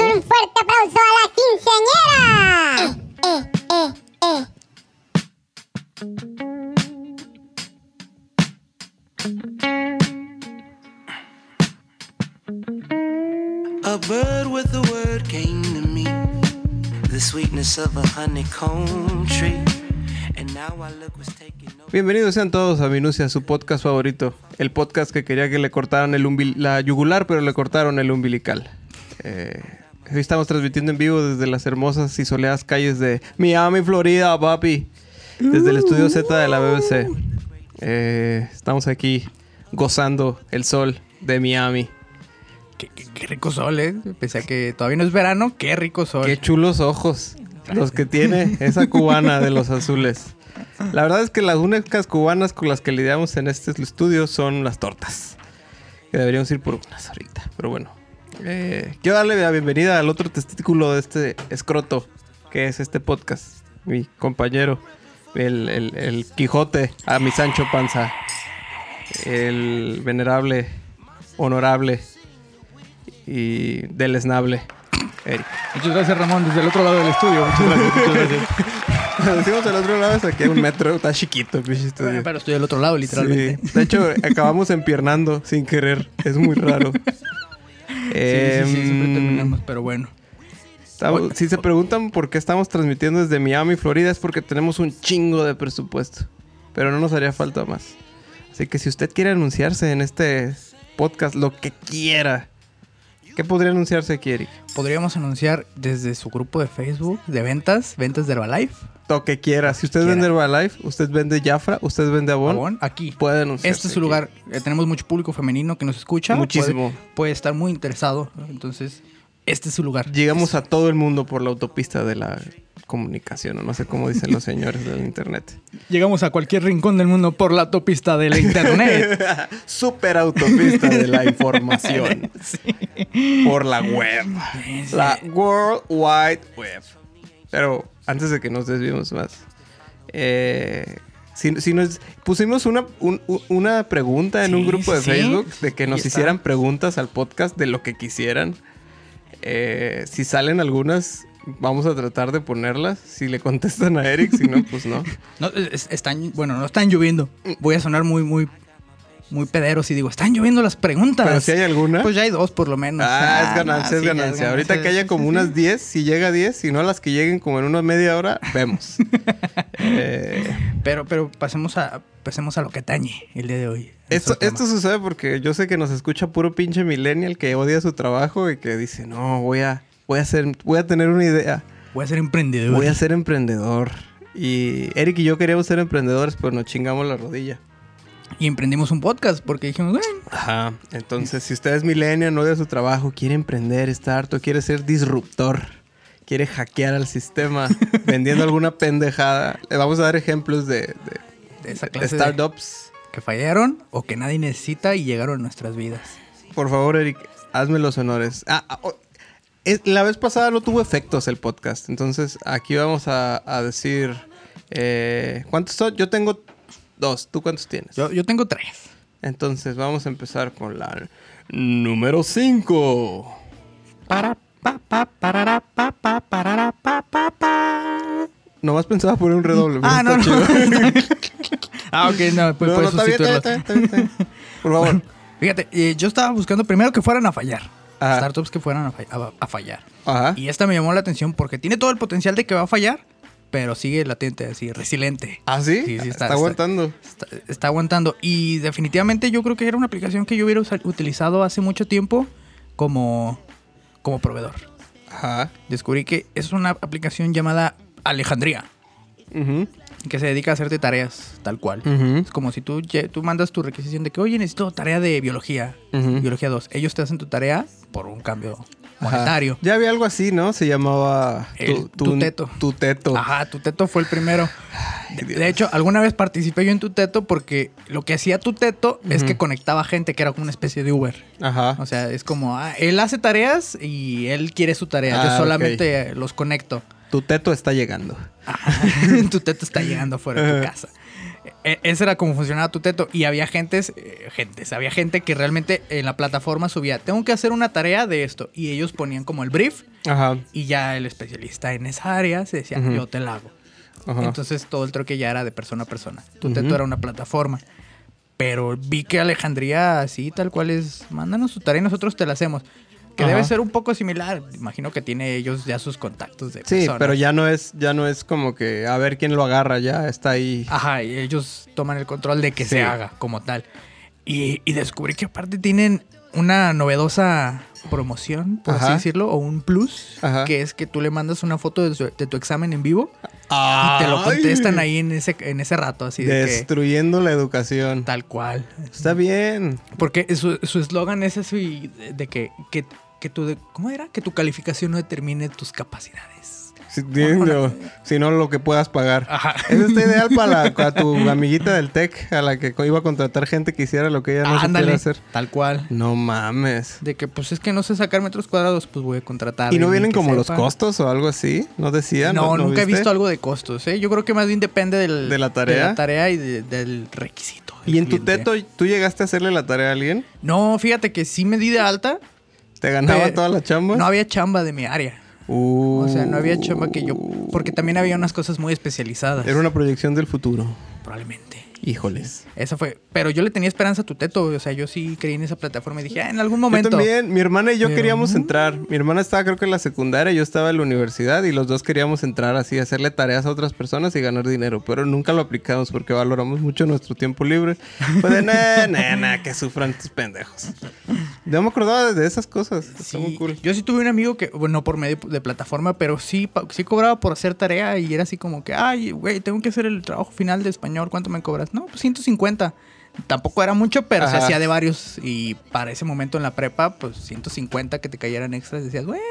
un fuerte aplauso a la quinceañera. A bird with a word came to me, the sweetness of a honeycomb tree. And now I look was taking over. Bienvenidos sean todos a Minucia, su podcast favorito. El podcast que quería que le cortaran el umbil- la yugular, pero le cortaron el umbilical. Eh, hoy estamos transmitiendo en vivo desde las hermosas y soleadas calles de Miami, Florida, papi. Desde el estudio Z de la BBC. Eh, estamos aquí gozando el sol de Miami. Qué, qué- qué rico sol, ¿eh? Pese a que todavía no es verano, qué rico sol. Qué chulos ojos los que tiene esa cubana de los azules. La verdad es que las únicas cubanas con las que lidiamos en este estudio son las tortas. Que deberíamos ir por unas ahorita. Pero bueno. Eh, quiero darle la bienvenida al otro testículo de este escroto. Que es este podcast. Mi compañero. El, el- el Quijote. A mi Sancho Panza. El venerable. Honorable. Y deleznable. Eric. Muchas gracias, Ramón, desde el otro lado del estudio. Muchas gracias, muchas gracias. Lo decimos al otro lado, es aquí a un metro, está chiquito estudio. Pero estoy del otro lado, literalmente. Sí. De hecho, acabamos empiernando sin querer. Es muy raro. Sí, sí, sí, siempre Em, terminamos, pero bueno. si se preguntan por qué estamos transmitiendo desde Miami, Florida, es porque tenemos un chingo de presupuesto. Pero no nos haría falta más. Así que si usted quiere anunciarse en este podcast, lo que quiera. ¿Qué podría anunciarse aquí, Eric? Podríamos anunciar desde su grupo de Facebook de ventas, ventas de Herbalife. Lo que quiera. Si usted quiera. vende Herbalife, usted vende Jafra, usted vende Avon, Avon, aquí. puede anunciarse. Este es su lugar. Eh, tenemos mucho público femenino que nos escucha. Muchísimo. Puede, puede estar muy interesado. Entonces, este es su lugar. Llegamos a todo el mundo por la autopista de la comunicación, o no sé cómo dicen los señores del internet. Llegamos a cualquier rincón del mundo por la autopista de la internet. Super autopista de la información. Por la web. La World Wide Web. Pero antes de que nos desviemos más. eh, si, si nos pusimos una, un- una pregunta en un grupo de. Facebook de que nos hicieran preguntas al podcast de lo que quisieran. Eh, si salen algunas, vamos a tratar de ponerlas. Si le contestan a Eric, si no, pues no. No, es- están, bueno, no están lloviendo. Voy a sonar muy, muy, muy pedero si digo, están lloviendo las preguntas. Pero si hay alguna. Pues ya hay dos por lo menos. Ah, es ganancia, no, es sí, ganancia. Ahorita que haya como unas 10, si llega a 10, si no las que lleguen como en una media hora, vemos. Eh, Pero, pero pasemos a, pasemos a lo que tañe el día de hoy. Esto, esto sucede porque yo sé que nos escucha puro pinche millennial que odia su trabajo y que dice, no, voy a, voy a hacer, voy a tener una idea. Voy a ser emprendedor. Voy a ser emprendedor. Y Eric y yo queríamos ser emprendedores, pero nos chingamos la rodilla. Y emprendimos un podcast porque dijimos, bueno, Ajá. Entonces, si usted es millennial, no odia su trabajo, quiere emprender, está harto, quiere ser disruptor, quiere hackear al sistema vendiendo alguna pendejada, le vamos a dar ejemplos de, de- de esa de clase de- startups. Que fallaron o que nadie necesita y llegaron a nuestras vidas. Por favor, Eric, hazme los honores. Ah, ah, oh, es- la vez pasada no tuvo efectos el podcast, entonces aquí vamos a, a decir... eh, ¿Cuántos son? Yo tengo dos. ¿Tú cuántos tienes? Yo, yo tengo tres. Entonces vamos a empezar con la número 5. Nomás pensaba poner un redoble. Ah, no, no. ah, ok, no, pues No, puedes no, está sustituirlo. está bien, está bien, está bien. Por favor. Fíjate, eh, yo estaba buscando primero que fueran a fallar. Ajá. Startups que fueran a, fa- a- a fallar. Ajá. Y esta me llamó la atención porque tiene todo el potencial de que va a fallar, pero sigue latente, así, resiliente. ¿Ah, sí? Sí, sí, está, está- aguantando. Está, está aguantando. Y definitivamente yo creo que era una aplicación que yo hubiera utilizado hace mucho tiempo como, como proveedor. Ajá. Descubrí que es una aplicación llamada Alejandría, Ujú, que se dedica a hacerte tareas tal cual. Es como si tú, tú mandas tu requisición de que, oye, necesito tarea de biología, biología 2. Ellos te hacen tu tarea por un cambio Ajá. monetario. Ya había algo así, ¿no? Se llamaba... El Tuteto. Tu teto. Ajá, tu teto fue el primero. De, hecho, alguna vez participé yo en tu teto porque lo que hacía tu teto es que conectaba gente que era como una especie de Uber. Ajá. O sea, es como, ah, él hace tareas y él quiere su tarea. Ah, Yo solamente los conecto. Tu teto está llegando. tu teto está llegando fuera de tu casa. E- Ese era como funcionaba tu teto. Y había gentes, eh, gentes, había gente que realmente en la plataforma subía, tengo que hacer una tarea de esto. Y ellos ponían como el brief Ajá. y ya el especialista en esa área se decía, Ujú. yo te la hago. Ajá. Entonces todo el troque ya era de persona a persona. Tu teto era una plataforma. Pero vi que Alejandría, así tal cual es, mándanos su tarea y nosotros te la hacemos. Que Ajá. debe ser un poco similar. Imagino que tiene ellos ya sus contactos de Sí, personas. pero ya no es, ya no es como que a ver quién lo agarra, ya está ahí. Ajá, y ellos toman el control de que Sí. se haga como tal. Y, y descubrí que aparte tienen una novedosa promoción, por así decirlo, o un plus, Ajá. que es que tú le mandas una foto de, su- de tu examen en vivo y te lo contestan ahí en ese, en ese rato, así de que Destruyendo la educación. tal cual. Está bien. Porque su su eslogan es eso y de, de que, que, que tu, de- ¿cómo era? Que tu calificación no determine tus capacidades. Si, no, si no, lo que puedas pagar. Ajá. Eso está ideal para, la- para tu amiguita del tech, a la que iba a contratar gente que hiciera lo que ella no Ah, Ándale, hacer. tal cual. No mames. De que pues es que no sé sacar metros cuadrados, pues voy a contratar. ¿Y no vienen como los costos o algo así? ¿No decían? No, nunca he visto algo de costos, ¿eh? Yo creo que más bien depende del, ¿De la tarea? de la tarea y de- del requisito. del ¿Y en tu teto tú llegaste a hacerle la tarea a alguien? No, fíjate que sí me di de alta. ¿Te ganaba toda la chamba? No había chamba de mi área. Uh, O sea, no había chamba que yo... Porque también había unas cosas muy especializadas. Era una proyección del futuro. Probablemente. Híjoles. Esa fue... Pero yo le tenía esperanza a tu teto. O sea, yo sí creí en esa plataforma y dije, ah, en algún momento... Yo también, mi hermana y yo Pero- queríamos entrar. Mi hermana estaba creo que en la secundaria, yo estaba en la universidad y los dos queríamos entrar así, hacerle tareas a otras personas y ganar dinero, pero nunca lo aplicamos porque valoramos mucho nuestro tiempo libre. Fue de, nah, nah, nah, que sufran estos pendejos. Yo me acordaba de esas cosas. Está Sí, muy cool. Yo sí tuve un amigo que, bueno, no por medio de plataforma, pero sí, sí cobraba por hacer tarea y era así como que, ay, güey, tengo que hacer el trabajo final de español, ¿cuánto me cobras? No, pues 150. Tampoco era mucho, pero se hacía de varios. Y para ese momento en la prepa, pues 150 que te cayeran extras, decías, bueno,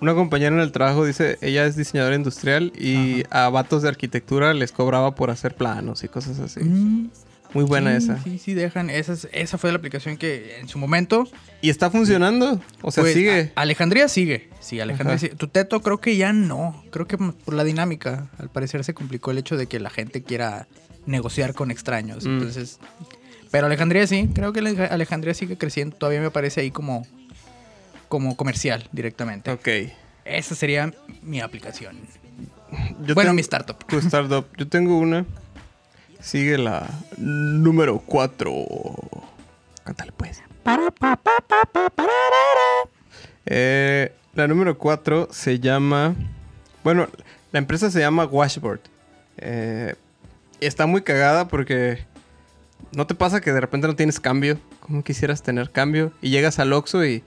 Una compañera en el trabajo dice, ella es diseñadora industrial y a vatos de arquitectura les cobraba por hacer planos y cosas así. mm, Muy buena sí, esa. Sí, sí, dejan. Esa, es- esa fue la aplicación que en su momento. Y está funcionando. O sea, pues, sigue. a- Alejandría sigue. Sí, Alejandría Ajá. sigue. Tu teto creo que ya no. Creo que por la dinámica. Al parecer se complicó el hecho de que la gente quiera negociar con extraños. Mm. Entonces. Pero Alejandría sí. Creo que Aleja- Alejandría sigue creciendo. Todavía me aparece ahí como. Como comercial directamente. Ok. Esa sería mi aplicación. Yo bueno, tengo- mi startup. Tu startup. Yo tengo una. Sigue la número 4. Cántale pues. Eh, la número 4 se llama... Bueno, la empresa se llama Washboard. Eh, está muy cagada porque... ¿No te pasa que de repente no tienes cambio? Como quisieras tener cambio? Y llegas al Oxxo y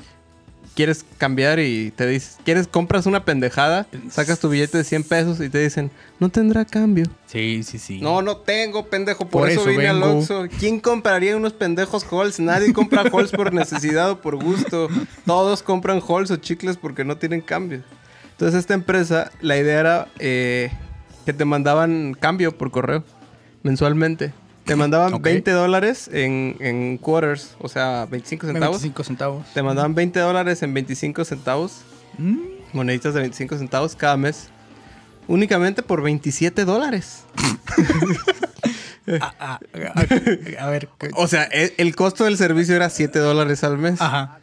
quieres cambiar y te dices... ¿Quieres? Compras una pendejada, sacas tu billete de 100 pesos y te dicen... No tendrá cambio. Sí, sí, sí. No, no tengo, pendejo. Por, Por eso, eso vine al. Oxxo. ¿Quién compraría unos pendejos Halls? Nadie compra Halls por necesidad o por gusto. Todos compran Halls o chicles porque no tienen cambio. Entonces, esta empresa, la idea era eh, que te mandaban cambio por correo mensualmente. Te mandaban Ok. 20 dólares en, en quarters, o sea, 25 centavos. 25 centavos. Te mandaban 20 dólares en 25 centavos, Mm. moneditas de 25 centavos cada mes. Únicamente por 27 dólares. Ah, ah, a, a ver. ¿qué- O sea, e- el costo del servicio era 7 dólares al mes. Ajá.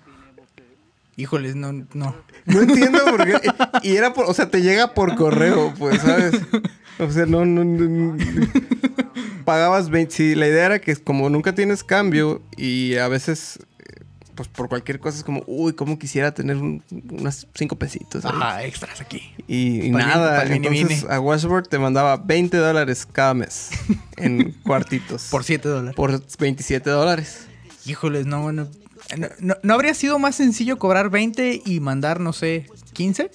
Híjoles, no, no. No entiendo por qué. Y era por, o sea, te llega por correo, pues, ¿sabes? O sea, no, no, no-. Pagabas 20. Sí, la idea era que como nunca tienes cambio y a veces, eh, pues por cualquier cosa es como, uy, cómo quisiera tener un- unas 5 pesitos. ahí". Ajá, extras aquí. Y, nada, entonces a Washboard te mandaba 20 dólares cada mes en cuartitos. Por 7 dólares. por 27 dólares. Híjoles, no, bueno. No, no- ¿no habría sido más sencillo cobrar 20 y mandar, no sé, 15?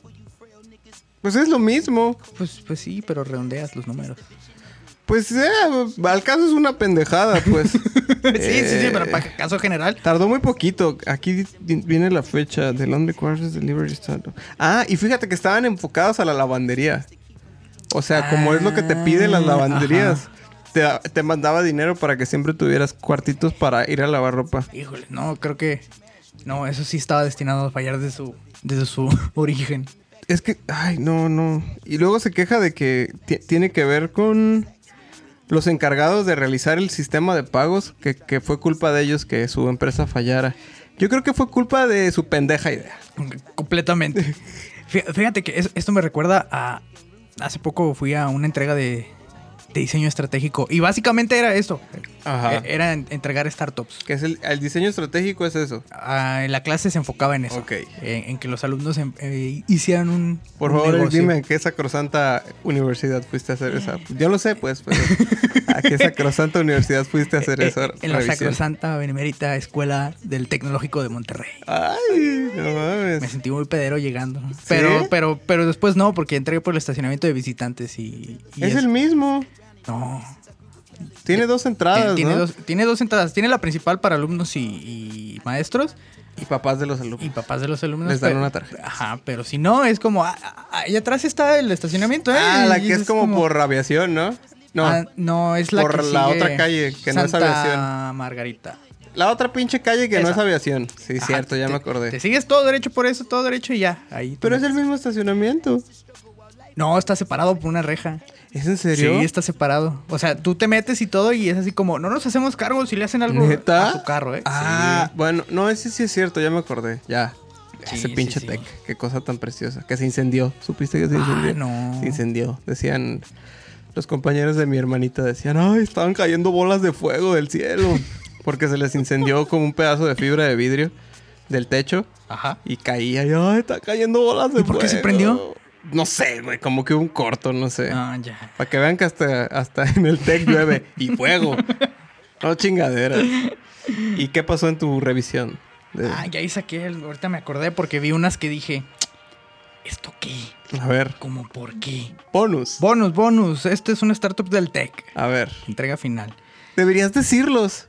Pues es lo mismo. Pues, pues sí, pero redondeas los números. Pues eh, al caso es una pendejada, pues. sí, sí, sí, pero Eh, para caso general. Tardó muy poquito. Aquí viene la fecha de London Quarters Delivery Start. Ah, y fíjate que estaban enfocados a la lavandería. O sea, como es lo que te piden las Ah, lavanderías. Te, te mandaba dinero para que siempre tuvieras cuartitos para ir a lavar ropa. Híjole, no, creo que. No, eso sí estaba destinado a fallar desde su, desde su origen. Es que, ay, no, no. Y luego se queja de que ti- tiene que ver con los encargados de realizar el sistema de pagos, que, que fue culpa de ellos que su empresa fallara. Yo creo que fue culpa de su pendeja idea. Completamente. Fí- Fíjate que es- esto me recuerda a... Hace poco fui a una entrega de, de diseño estratégico y básicamente era esto. Ajá. Eh, Era en- entregar startups. Que es el, el diseño estratégico es eso. Ah, la clase se enfocaba en eso. Ok. En, en que los alumnos em- eh, hicieran un Por un favor, negocio. dime en qué sacrosanta universidad fuiste a hacer esa. Yo lo sé, pues, pero ¿a qué sacrosanta universidad fuiste a hacer Eh, esa en la revisión? Sacrosanta Benemérita Escuela del Tecnológico de Monterrey. Ay, no Me mames. sentí muy pedero llegando. Pero, pero, pero después no, porque entré por el estacionamiento de visitantes y. y Es el mismo. No. Tiene dos entradas, tiene, ¿no? dos, tiene dos entradas. Tiene la principal para alumnos y, y maestros Y papás de los y alumnos. papás de los alumnos. Les dan pero- una tarjeta. Ajá, pero si no, es como. ah, ah, ahí atrás está el estacionamiento, ¿eh? Ah, la Y que es como, por aviación, ¿no? No, Ah, no, es la por que la sigue otra calle, que no es aviación. Margarita. la otra pinche calle que no es aviación. Sí, Ajá, cierto, ya te- me acordé. Te sigues todo derecho por eso, todo derecho y ya. Ahí. Pero es el mismo estacionamiento. No, está separado por una reja. ¿Es en serio? Sí, está separado. O sea, tú te metes y todo y es así como, no nos hacemos cargo si le hacen algo ¿Neta? a su carro, ¿eh? Ah, bueno, no, ese sí es cierto, ya me acordé. Ya. Sí, Ese pinche sí. tech, qué cosa tan preciosa. Que se incendió. ¿Supiste que se Ah, incendió? no. Se incendió. Decían, los compañeros de mi hermanita decían, ay, estaban cayendo bolas de fuego del cielo. Porque se les incendió como un pedazo de fibra de vidrio del techo. Ajá. Y caía y, ay, está cayendo bolas de ¿Y por qué se fuego". prendió? No sé, güey, como que un corto, no sé. Ah, ya. Para que vean que hasta, hasta en el tech llueve y fuego. No chingaderas. ¿Y qué pasó en tu revisión? De- Ah, ya ahí saqué, el- ahorita me acordé porque vi unas que dije, ¿esto qué? A ver, ¿Cómo por qué? bonus. Bonus, bonus, este es una startup del tech. A ver, Entrega final. deberías decirlos.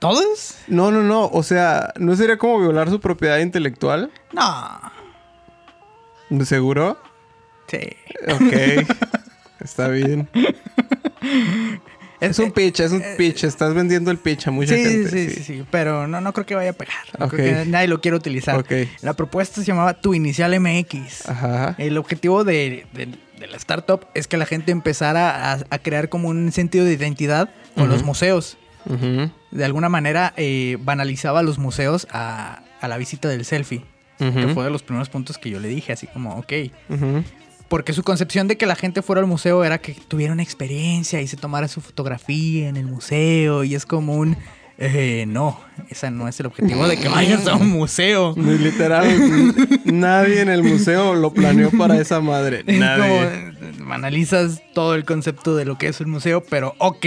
¿Todos? No, no, no. O sea, ¿no sería como violar su propiedad intelectual? No. ¿Seguro? Sí. Ok. Está bien. Es un pitch, es un pitch. Estás vendiendo el pitch a mucha Sí, gente. sí, sí, sí, pero no, no creo que vaya a pegar. No Ok. creo que nadie lo quiere utilizar. Ok. La propuesta se llamaba Tu Inicial MX. Ajá. El objetivo de, de- de la startup es que la gente empezara a, a crear como un sentido de identidad con los museos. De alguna manera eh, banalizaba los museos a, a la visita del selfie. Que fue de los primeros puntos que yo le dije, así como, ok. Porque su concepción de que la gente fuera al museo era que tuviera una experiencia y se tomara su fotografía en el museo. Y es como un. eh, no, ese no es el objetivo de que vayas a un museo. Literal, nadie en el museo lo planeó para esa madre. Nadie. como, eh, analizas todo el concepto de lo que es un museo, pero ok,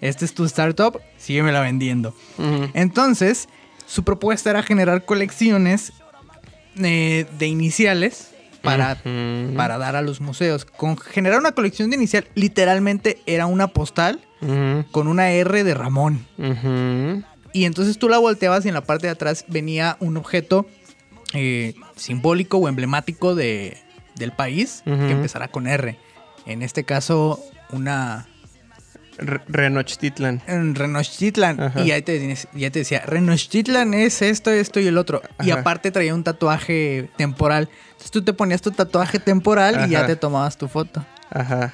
este es tu startup, síguemela vendiendo. Ujú. Entonces, su propuesta era generar colecciones eh, de iniciales para, para dar a los museos. Con generar una colección de inicial, literalmente era una postal con una R de Ramón. Y entonces tú la volteabas y en la parte de atrás venía un objeto eh, simbólico o emblemático de, del país que empezara con R. En este caso, una Re- Renochtitlan. en Renochtitlan. Ajá. Y ahí te, ya te decía, Renochtitlan es esto, esto y el otro. Y aparte traía un tatuaje temporal. Entonces tú te ponías tu tatuaje temporal y ya te tomabas tu foto. Ajá.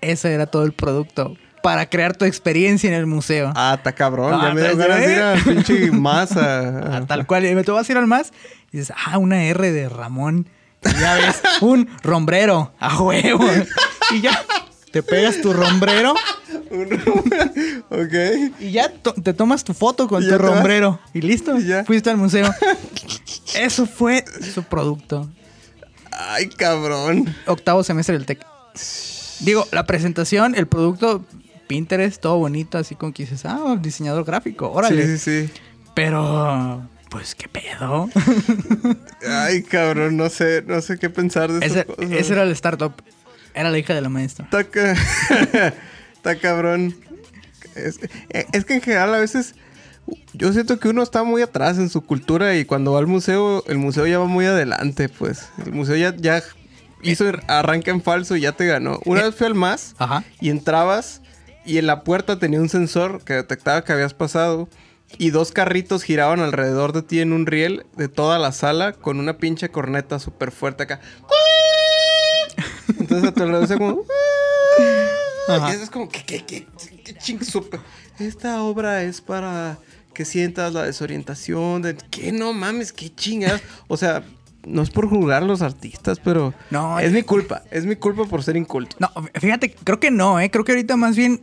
Ese era todo el producto. Para crear tu experiencia en el museo. Ah, está cabrón. Ah, ya me dio ganas de ir al pinche masa. Ah, tal cual. Y me te vas a ir al más. Y dices, ah, una R de Ramón. Y ya ves, un rombrero. A huevo. Y ya te pegas tu rombrero ok. y ya to- te tomas tu foto con tu rombrero. Y listo. Y ya. Fuiste al museo. Eso fue su producto. Ay, cabrón. Octavo semestre del TEC. Digo, la presentación, el producto, Pinterest, todo bonito, así como que dices, ah, diseñador gráfico, órale. Sí, sí, sí. Pero, pues, ¿qué pedo? Ay, cabrón, no sé, no sé qué pensar de esas ese, cosas. ese era el startup. Era la hija de la maestra. Está, ca- está cabrón. Es, es que en general a veces yo siento que uno está muy atrás en su cultura y cuando va al museo, el museo ya va muy adelante, pues. El museo ya, ya hizo arranque en falso y ya te ganó. Una vez fui al MAS Ajá. y entrabas y en la puerta tenía un sensor que detectaba que habías pasado y dos carritos giraban alrededor de ti en un riel de toda la sala con una pinche corneta súper fuerte acá. Entonces a tu alrededor decía como... Ajá. Y eso es como que, que, que, que ching, súper. Esta obra es para que sientas la desorientación de que no mames, qué chingadas. O sea, no es por juzgar a los artistas, pero No, es mi culpa. Es mi culpa por ser inculto. No, fíjate, creo que no, ¿eh? Creo que ahorita más bien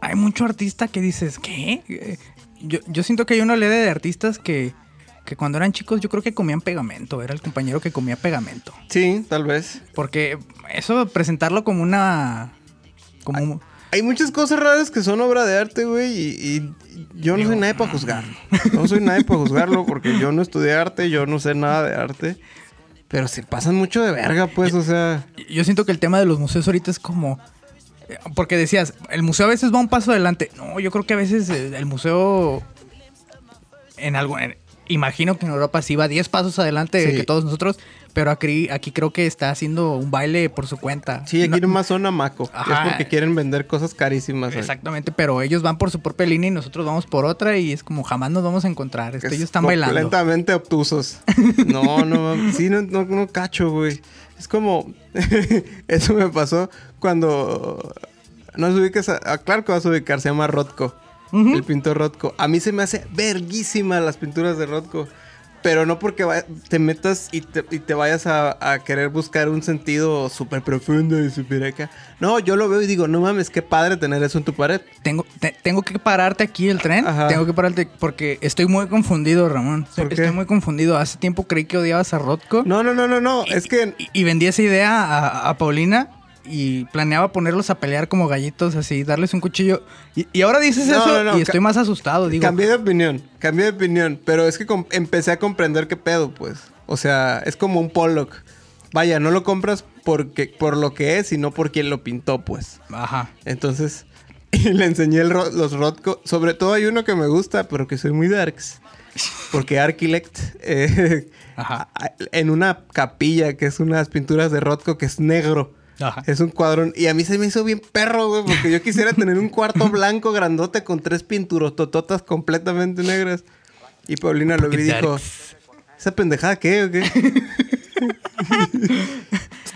hay mucho artista que dices, ¿qué? Eh, Yo, yo siento que hay una ley de artistas que, que cuando eran chicos yo creo que comían pegamento. Era el compañero que comía pegamento. Sí, tal vez. Porque eso, presentarlo como una... Como un- Hay muchas cosas raras que son obra de arte, güey, y, y yo no soy nadie para juzgar. No soy nadie para juzgarlo porque yo no estudié arte, yo no sé nada de arte. Pero se pasan mucho de verga, pues, o sea... Yo siento que el tema de los museos ahorita es como... eh, Porque decías, el museo a veces va un paso adelante. No, yo creo que a veces eh, el museo... En algo... en- imagino que en Europa sí va 10 pasos adelante Sí. que todos nosotros. Pero aquí, aquí creo que está haciendo un baile por su cuenta. Sí, aquí No- nomás son amaco. Ajá. Es porque quieren vender cosas carísimas. Exactamente, pero ellos van por su propia línea y nosotros vamos por otra y es como jamás nos vamos a encontrar. Es ellos están bailando. Completamente obtusos. No, no, sí, no, no, no cacho, güey. Es como. Eso me pasó cuando. No se ubicas a, a- Claro que vas a ubicar, se llama El pintor Rothko. A mí se me hace verguísima las pinturas de Rothko. Pero no porque te metas y te, y te vayas a, a querer buscar un sentido súper profundo y súper acá. No, yo lo veo y digo, no mames, qué padre tener eso en tu pared. Tengo, te- tengo que pararte aquí el tren. Ajá. Tengo que pararte porque estoy muy confundido, Ramón. ¿Por qué? Estoy muy confundido. Hace tiempo creí que odiabas a Rothko. No, no, no, no, no. Es que Y, y vendí esa idea a, a Paulina y planeaba ponerlos a pelear como gallitos, así, darles un cuchillo. Y, y ahora dices No, eso no, no, y estoy más asustado. Digo, Cambié de opinión, cambié de opinión, pero es que empecé a comprender qué pedo, pues. O sea, es como un Pollock. Vaya, no lo compras porque, por lo que es, sino por quien lo pintó, pues. Ajá. Entonces, y le enseñé el ro- los Rothko. Sobre todo hay uno que me gusta, pero que soy muy darks. Porque Archilect, eh, Ajá. en una capilla, que es unas pinturas de Rothko, que es negro. Ajá. Es un cuadrón. Y a mí se me hizo bien perro, güey, porque yo quisiera tener un cuarto blanco grandote con tres pinturos tototas completamente negras. Y Paulina lo vi y dijo, ¿esa pendejada qué o qué?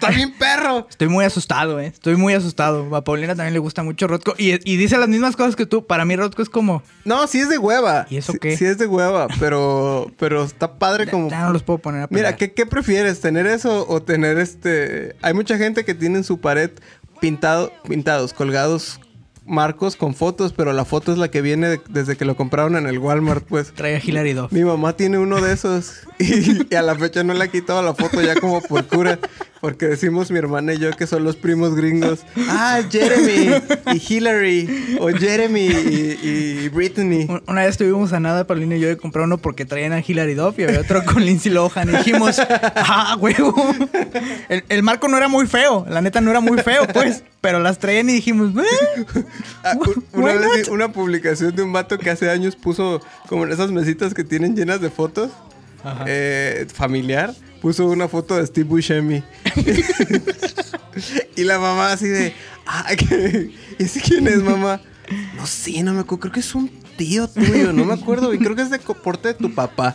Está bien perro. Estoy muy asustado, ¿eh? Estoy muy asustado. A Paulina también le gusta mucho Rothko. Y, y dice las mismas cosas que tú. Para mí Rothko es como... No, sí es de hueva. ¿Y eso qué? Sí es de hueva, pero, pero está padre como... Ya no los puedo poner a pelear. Mira, ¿qué, ¿qué prefieres? ¿Tener eso o tener este...? Hay mucha gente que tiene en su pared pintado, pintados, colgados marcos con fotos, pero la foto es la que viene de- desde que lo compraron en el Walmart, pues. Trae a Hilary. Mi mamá tiene uno de esos y, y a la fecha no le ha quitado la foto ya como por cura. Porque decimos mi hermana y yo que son los primos gringos. Ah, Jeremy y Hillary. O Jeremy y, y Brittany. Un- Una vez estuvimos a nada, Paulina y yo, de comprar uno porque traían a Hilary Duff y había otro con Lindsay Lohan. Y dijimos, ¡ah, huevo! El, el marco no era muy feo, la neta no era muy feo, pues. Pero las traían y dijimos, "Eh". Ah, una vez una publicación de un vato que hace años puso como en esas mesitas que tienen llenas de fotos. eh, familiar. Puso una foto de Steve Buscemi. y la mamá así de... Ah, ¿qué? ¿Y ese quién es, mamá? No sé, no me acuerdo. Creo que es un tío tuyo. No me acuerdo. Y creo que es de corte de tu papá.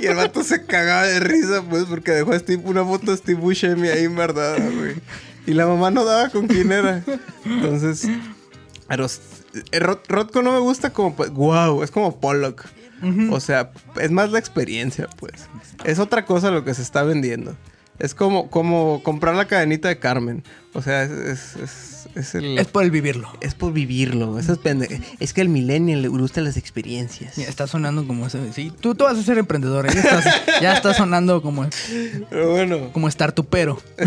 Y el vato se cagaba de risa, pues, porque dejó a Steve- una foto de Steve Buscemi ahí guardada, güey. Y la mamá no daba con quién era. Entonces... Eh, Rot- Rothko no me gusta como, pues, wow, es como Pollock. O sea, es más la experiencia, pues. Es otra cosa lo que se está vendiendo. Es como, como comprar la cadenita de Carmen. O sea, es, es, es, es el... Es por el vivirlo. es por vivirlo. Eso es, que al millennial le gustan las experiencias. Está sonando como ese. Sí, tú, tú vas a ser emprendedor. ¿eh? Ya, estás, ya está sonando como, Pero bueno, como startupero.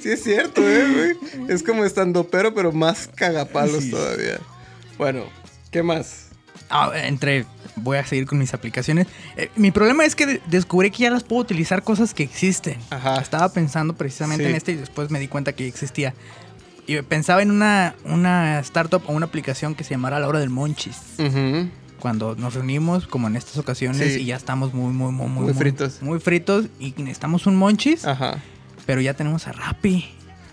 sí es cierto, ¿eh, güey? Es como estando pero, pero más cagapalos Sí. todavía. Bueno, ¿qué más? Ah, entre. Voy a seguir con mis aplicaciones. Eh, mi problema es que de- descubrí que ya las puedo utilizar cosas que existen. Ajá. Estaba pensando precisamente Sí. en este y después me di cuenta que existía. Y pensaba en una, una startup o una aplicación que se llamara La Hora del Monchis. Ujú. Cuando nos reunimos, como en estas ocasiones, Sí. y ya estamos muy, muy, muy, muy, Muy fritos. Muy fritos y necesitamos un Monchis, Ajá. pero ya tenemos a Rappi.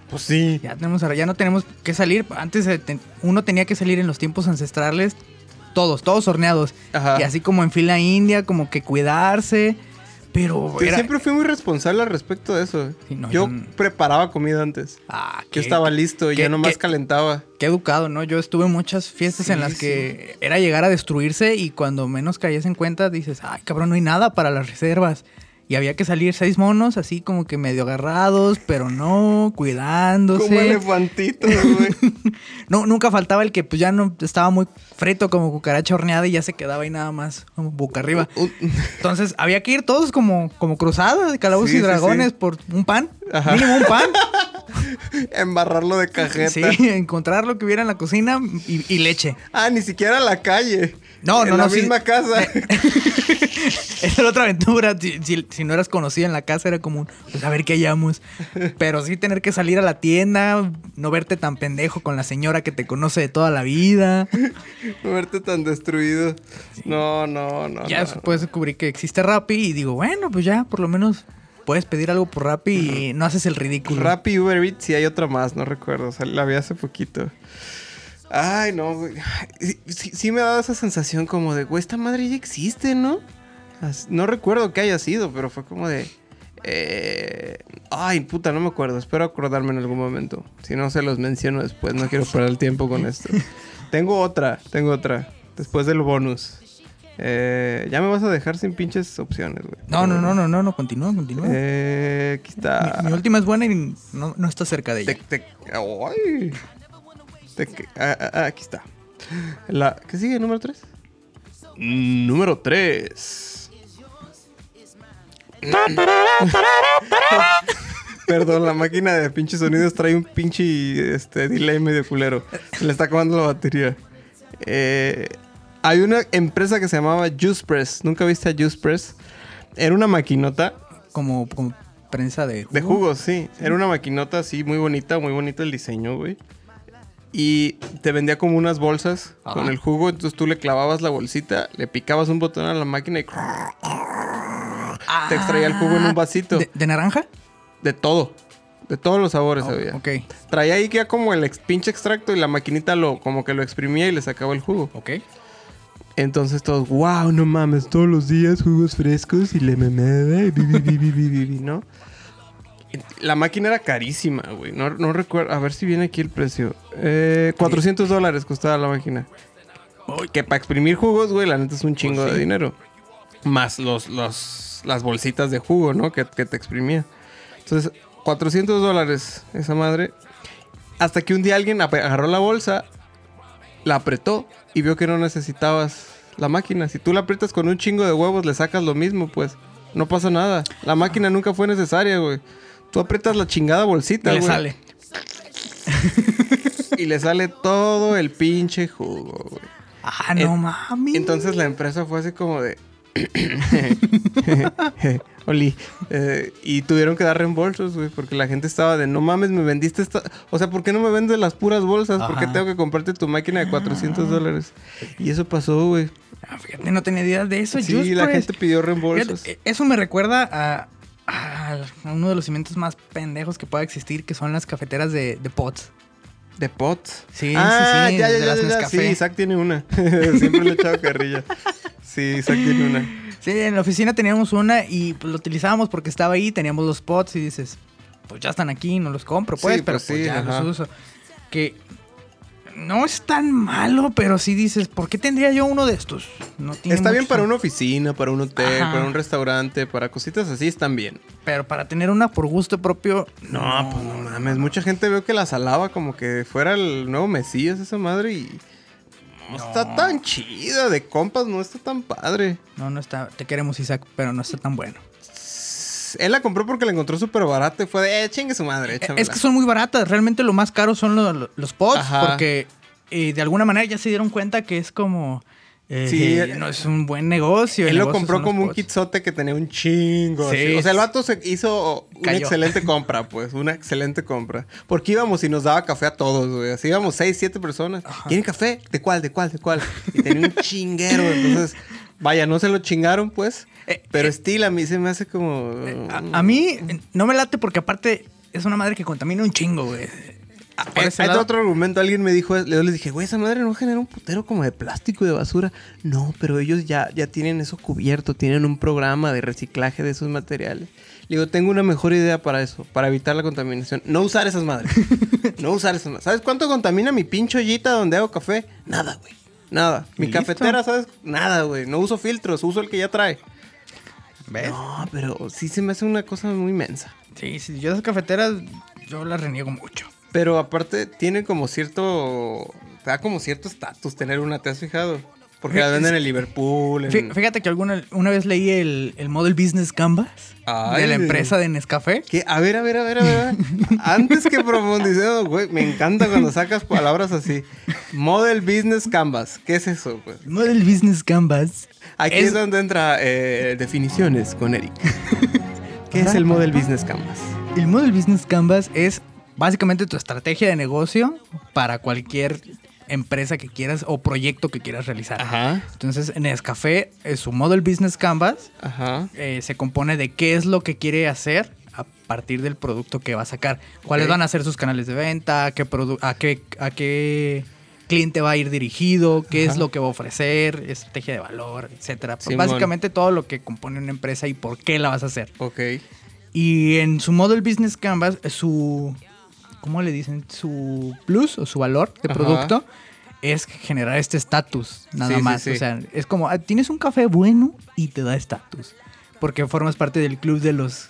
Pues sí. Ya tenemos a- ya no tenemos que salir. Antes eh, uno tenía que salir en los tiempos ancestrales. Todos, todos horneados. Ajá. Y así como en fila india, como que cuidarse. Pero Yo era- siempre fui muy responsable al respecto de eso. Sí, no, yo yo preparaba comida antes. Ah, Yo qué- estaba listo y ya nomás qué- calentaba. Qué educado, ¿no? Yo estuve en muchas fiestas en las sí. que era llegar a destruirse y cuando menos caías en cuenta dices, ay, cabrón, no hay nada para las reservas. Y había que salir seis monos así como que medio agarrados, pero no, cuidándose. Como elefantitos, güey. No, nunca faltaba el que pues ya no estaba muy frito como cucaracha horneada y ya se quedaba ahí nada más, como boca arriba. Un- Entonces había que ir todos como, como cruzados de calabozos Sí, y dragones sí. por un pan. Ajá. Mínimo un pan. Embarrarlo de cajeta. Sí, encontrar lo que hubiera en la cocina y, y leche. Ah, ni siquiera a la calle. No, en no, la no, misma casa. Esa era otra aventura. Si, si- si no eras conocida en la casa, era como, un, pues a ver qué hallamos. Pero sí tener que salir a la tienda, no verte tan pendejo con la señora que te conoce de toda la vida. no verte tan destruido. No, no, no. ya no. después descubrí que existe Rappi y digo, bueno, pues ya, por lo menos puedes pedir algo por Rappi y no haces el ridículo. Rappi Uber Eats y hay otra más, no recuerdo. O sea, la vi hace poquito. Ay, no, güey. Sí, me ha dado esa sensación como de, güey, esta madre ya existe, ¿no? No recuerdo qué haya sido, pero fue como de... eh, Ay, puta, no me acuerdo. Espero acordarme en algún momento. Si no, se los menciono después. No quiero perder el tiempo con esto. tengo otra, tengo otra. Después del bonus. Eh, ya me vas a dejar sin pinches opciones, güey. No, no, no, no, no, no, continúa, continúa. Eh, aquí está. mi, mi última es buena y no, no está cerca de ella. Te- te- ay. Aquí está. La, ¿Qué sigue? ¿Número 3? Número 3. Perdón, la máquina de pinches sonidos trae un pinche este, delay medio culero. Se le está acabando la batería. Eh, hay una empresa que se llamaba Juice Press. ¿Nunca viste a Juice Press? Era una maquinota Como, como prensa de jugo. de jugos, sí. Era una maquinota así, muy bonita, muy bonito el diseño, güey. Y te vendía como unas bolsas Ajá. con el jugo. Entonces tú le clavabas la bolsita, le picabas un botón a la máquina y te extraía el jugo en un vasito. ¿De, De, de naranja? todo. De todos los sabores Oh, había. ok, Traía ahí que como el ex- pinche extracto y la maquinita lo como que lo exprimía y le sacaba el jugo. ok. Entonces todos, wow, no mames, todos los días jugos frescos y le bi", ¿no? La máquina era carísima, güey. No, no recuerdo, a ver si viene aquí el precio. Eh, 400 dólares costaba la máquina. Que para exprimir jugos, güey, la neta es un chingo Pues sí. de dinero. Más los, los, las bolsitas de jugo, ¿no? Que, que te exprimía. Entonces, 400 dólares esa madre. Hasta que un día alguien agarró la bolsa, la apretó y vio que no necesitabas la máquina. Si tú la aprietas con un chingo de huevos, le sacas lo mismo, pues. No pasa nada. La máquina nunca fue necesaria, güey. Tú aprietas la chingada bolsita, Y le güey. sale. Y le sale todo el pinche jugo, güey. Ah, no En- mami. Entonces la empresa fue así como de... Oli. eh, y tuvieron que dar reembolsos, güey, porque la gente estaba de, no mames, me vendiste esta... O sea, ¿por qué no me vendes las puras bolsas? ¿Por qué Ajá. tengo que comprarte tu máquina de 400 dólares? Y eso pasó, güey. Ah, fíjate, no tenía idea de eso. Sí, Just la Press. gente pidió reembolsos. Fíjate, eso me recuerda a, a uno de los inventos más pendejos que pueda existir, que son las cafeteras de, de pots. De pots. Sí, ah, sí, sí, ya, ya, de ya, las. Sí. Isaac tiene una. Siempre le he echado carrilla. Sí, Isaac tiene una. Sí, en la oficina teníamos una y pues, lo utilizábamos porque estaba ahí, teníamos los pots y dices, pues ya están aquí, no los compro, pues, Sí, pero pues pues ya ajá. los uso. Que no es tan malo, pero sí dices, ¿por qué tendría yo uno de estos? No tiene Está bien para una oficina, para un hotel, Ajá. para un restaurante, para cositas así están bien. Pero para tener una por gusto propio, No, pues no mames. Mucha gente veo que las alaba como que fuera el nuevo Mesías esa madre y. No, está tan chida. De compas no está tan padre. No, no está. Te queremos, Isaac, pero no está tan bueno. Él la compró porque la encontró súper barata y fue de, eh, chingue su madre, échamela. Es que son muy baratas. Realmente lo más caro son lo- lo- los pods, Ajá. porque eh, de alguna manera ya se dieron cuenta que es como. eh, Sí, eh, no es un buen negocio. Él lo compró los como un pods. kitzote que tenía un chingo. Sí. O sea, el vato se hizo una excelente compra, pues. Una excelente compra. Porque íbamos y nos daba café a todos, güey. Así íbamos seis, siete personas. ¿Quieren café? ¿De cuál? ¿De cuál? ¿De cuál? Y tenía un chinguero. Entonces, vaya, no se lo chingaron, pues. Eh, Pero eh, Steel a mí se me hace como... A, a mí eh, no me late porque aparte es una madre que contamina un chingo, güey. Por Eh, lado- otro argumento. Alguien me dijo, yo les dije, güey, esa madre no genera un putero como de plástico y de basura. No, pero ellos ya, ya tienen eso cubierto, tienen un programa de reciclaje de esos materiales. Le digo, tengo una mejor idea para eso, para evitar la contaminación. No usar esas madres. no usar esas madres. ¿Sabes cuánto contamina mi pinche ollita donde hago café? Nada, güey. Nada. Mi listo. cafetera, ¿sabes? Nada, güey. No uso filtros, uso el que ya trae. ¿Ves? No, pero sí se me hace una cosa muy mensa. Sí, sí, yo esas cafeteras, yo las reniego mucho. Pero aparte tiene como cierto... Te da como cierto estatus tener una, ¿te has fijado? Porque la venden en Liverpool. en- Fíjate que alguna una vez leí el, el Model Business Canvas Ay, de la empresa de Nescafé. Que, a ver, a ver, a ver, a ver. Antes que profundicemos, güey, me encanta cuando sacas palabras así. Model Business Canvas. ¿Qué es eso, güey? Model Business Canvas. Aquí es, es- donde entra eh, definiciones con Eric. ¿Qué es el Model Business Canvas? El Model Business Canvas es básicamente tu estrategia de negocio para cualquier empresa que quieras o proyecto que quieras realizar. Ajá, Entonces, Nescafé, es su Model Business Canvas ajá. eh, se compone de qué es lo que quiere hacer a partir del producto que va a sacar. ¿Cuáles van a ser sus canales de venta? ¿A qué, a qué, a qué cliente va a ir dirigido? ¿Qué es lo que va a ofrecer? Estrategia de valor, etcétera. Pues. Básicamente todo lo que compone una empresa y por qué la vas a hacer. Ok. Y en su Model Business Canvas, su. ¿Cómo le dicen? Su plus o su valor de Ajá. producto es generar este estatus, nada Sí, más. sí. O sea, es como, ah, tienes un café bueno y te da estatus. Porque formas parte del club de los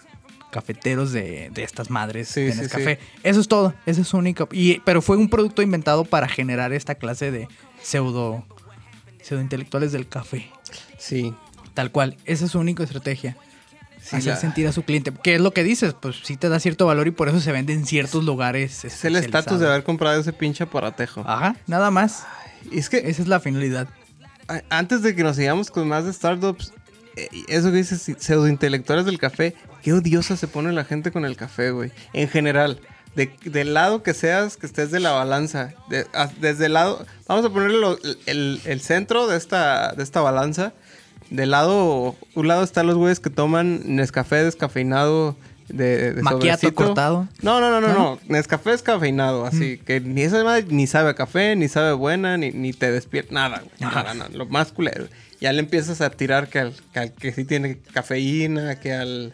cafeteros de, de estas madres de Nescafé. Eso es todo, eso es único. Y, pero fue un producto inventado para generar esta clase de pseudo, pseudo intelectuales del café. Sí. Tal cual, esa es su única estrategia. Sí, hacer la- sentir a su cliente. ¿Qué es lo que dices? Pues sí te da cierto valor y por eso se vende en ciertos lugares. Es el estatus de haber comprado ese pinche aparatejo. Ajá, nada más. Es que Esa es la finalidad. antes de que nos sigamos con más de startups, eh, eso que dices, pseudointelectuales del café, qué odiosa se pone la gente con el café, güey. En general, de- del lado que seas, que estés de la balanza, de- desde el lado, vamos a ponerle lo- el, el centro de esta, de esta balanza. Del lado, un lado están los güeyes que toman Nescafé descafeinado de, de sobrecito. cortado. No, no, no, no, ¿No? Nescafé descafeinado, así. Que ni esa madre ni sabe a café, ni sabe buena, ni, ni te despierta. Nada, güey. Nada, nada. Lo más culero. Ya le empiezas a tirar que al que, al que sí tiene cafeína, que al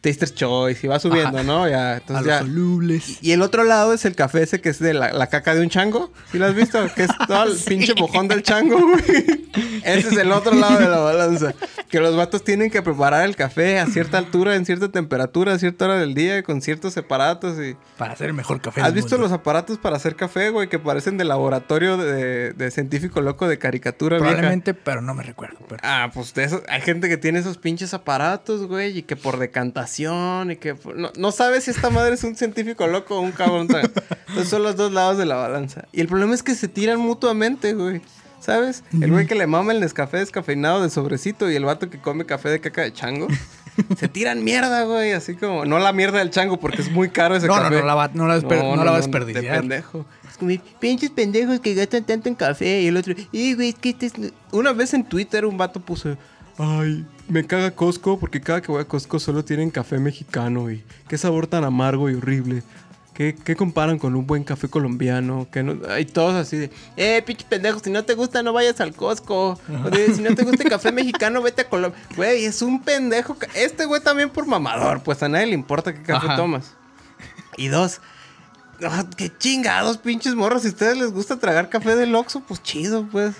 Taster's Choice. Y va subiendo, Ajá. ¿no? Ya, a entonces los ya. solubles. Y el otro lado es el café ese que es de la, la caca de un chango. ¿Sí lo has visto? Que es todo el pinche mojón del chango, güey. Ese es el otro lado de la balanza. Que los vatos tienen que preparar el café a cierta altura, en cierta temperatura, a cierta hora del día, con ciertos aparatos y... Para hacer el mejor café. ¿Has visto mundo. los aparatos para hacer café, güey? Que parecen de laboratorio de, de científico loco de caricatura vieja? Probablemente, pero no me recuerdo. pero- Ah, pues de esos- hay gente que tiene esos pinches aparatos, güey, y que por decantación y que no, no sabes si esta madre es un científico loco o un cabrón. Entonces son los dos lados de la balanza. Y el problema es que se tiran mutuamente, güey. ¿Sabes? El güey que le mama el Nescafé descafeinado de sobrecito y el vato que come café de caca de chango. se tiran mierda, güey. Así como, no la mierda del chango porque es muy caro ese No, no, café. no la va- no la desper- no la va a desperdiciar. de pendejo. Es como, pinches pendejos que gastan tanto en café. Y el otro, y güey, es que este es... Una vez en Twitter un vato puso, ay, me caga Costco porque cada que voy a Costco solo tienen café mexicano y qué sabor tan amargo y horrible. ¿Qué, qué comparan con un buen café colombiano? Que no, hay todos así de, eh, pinches pendejos, si no te gusta no vayas al Costco. O de, si no te gusta el café mexicano, vete a Colombia. Güey, es un pendejo. Este güey también por mamador, pues a nadie le importa qué café Ajá. tomas. Y dos, ah, qué chingados, pinches morros. Si a ustedes les gusta tragar café del Oxxo, pues chido, pues.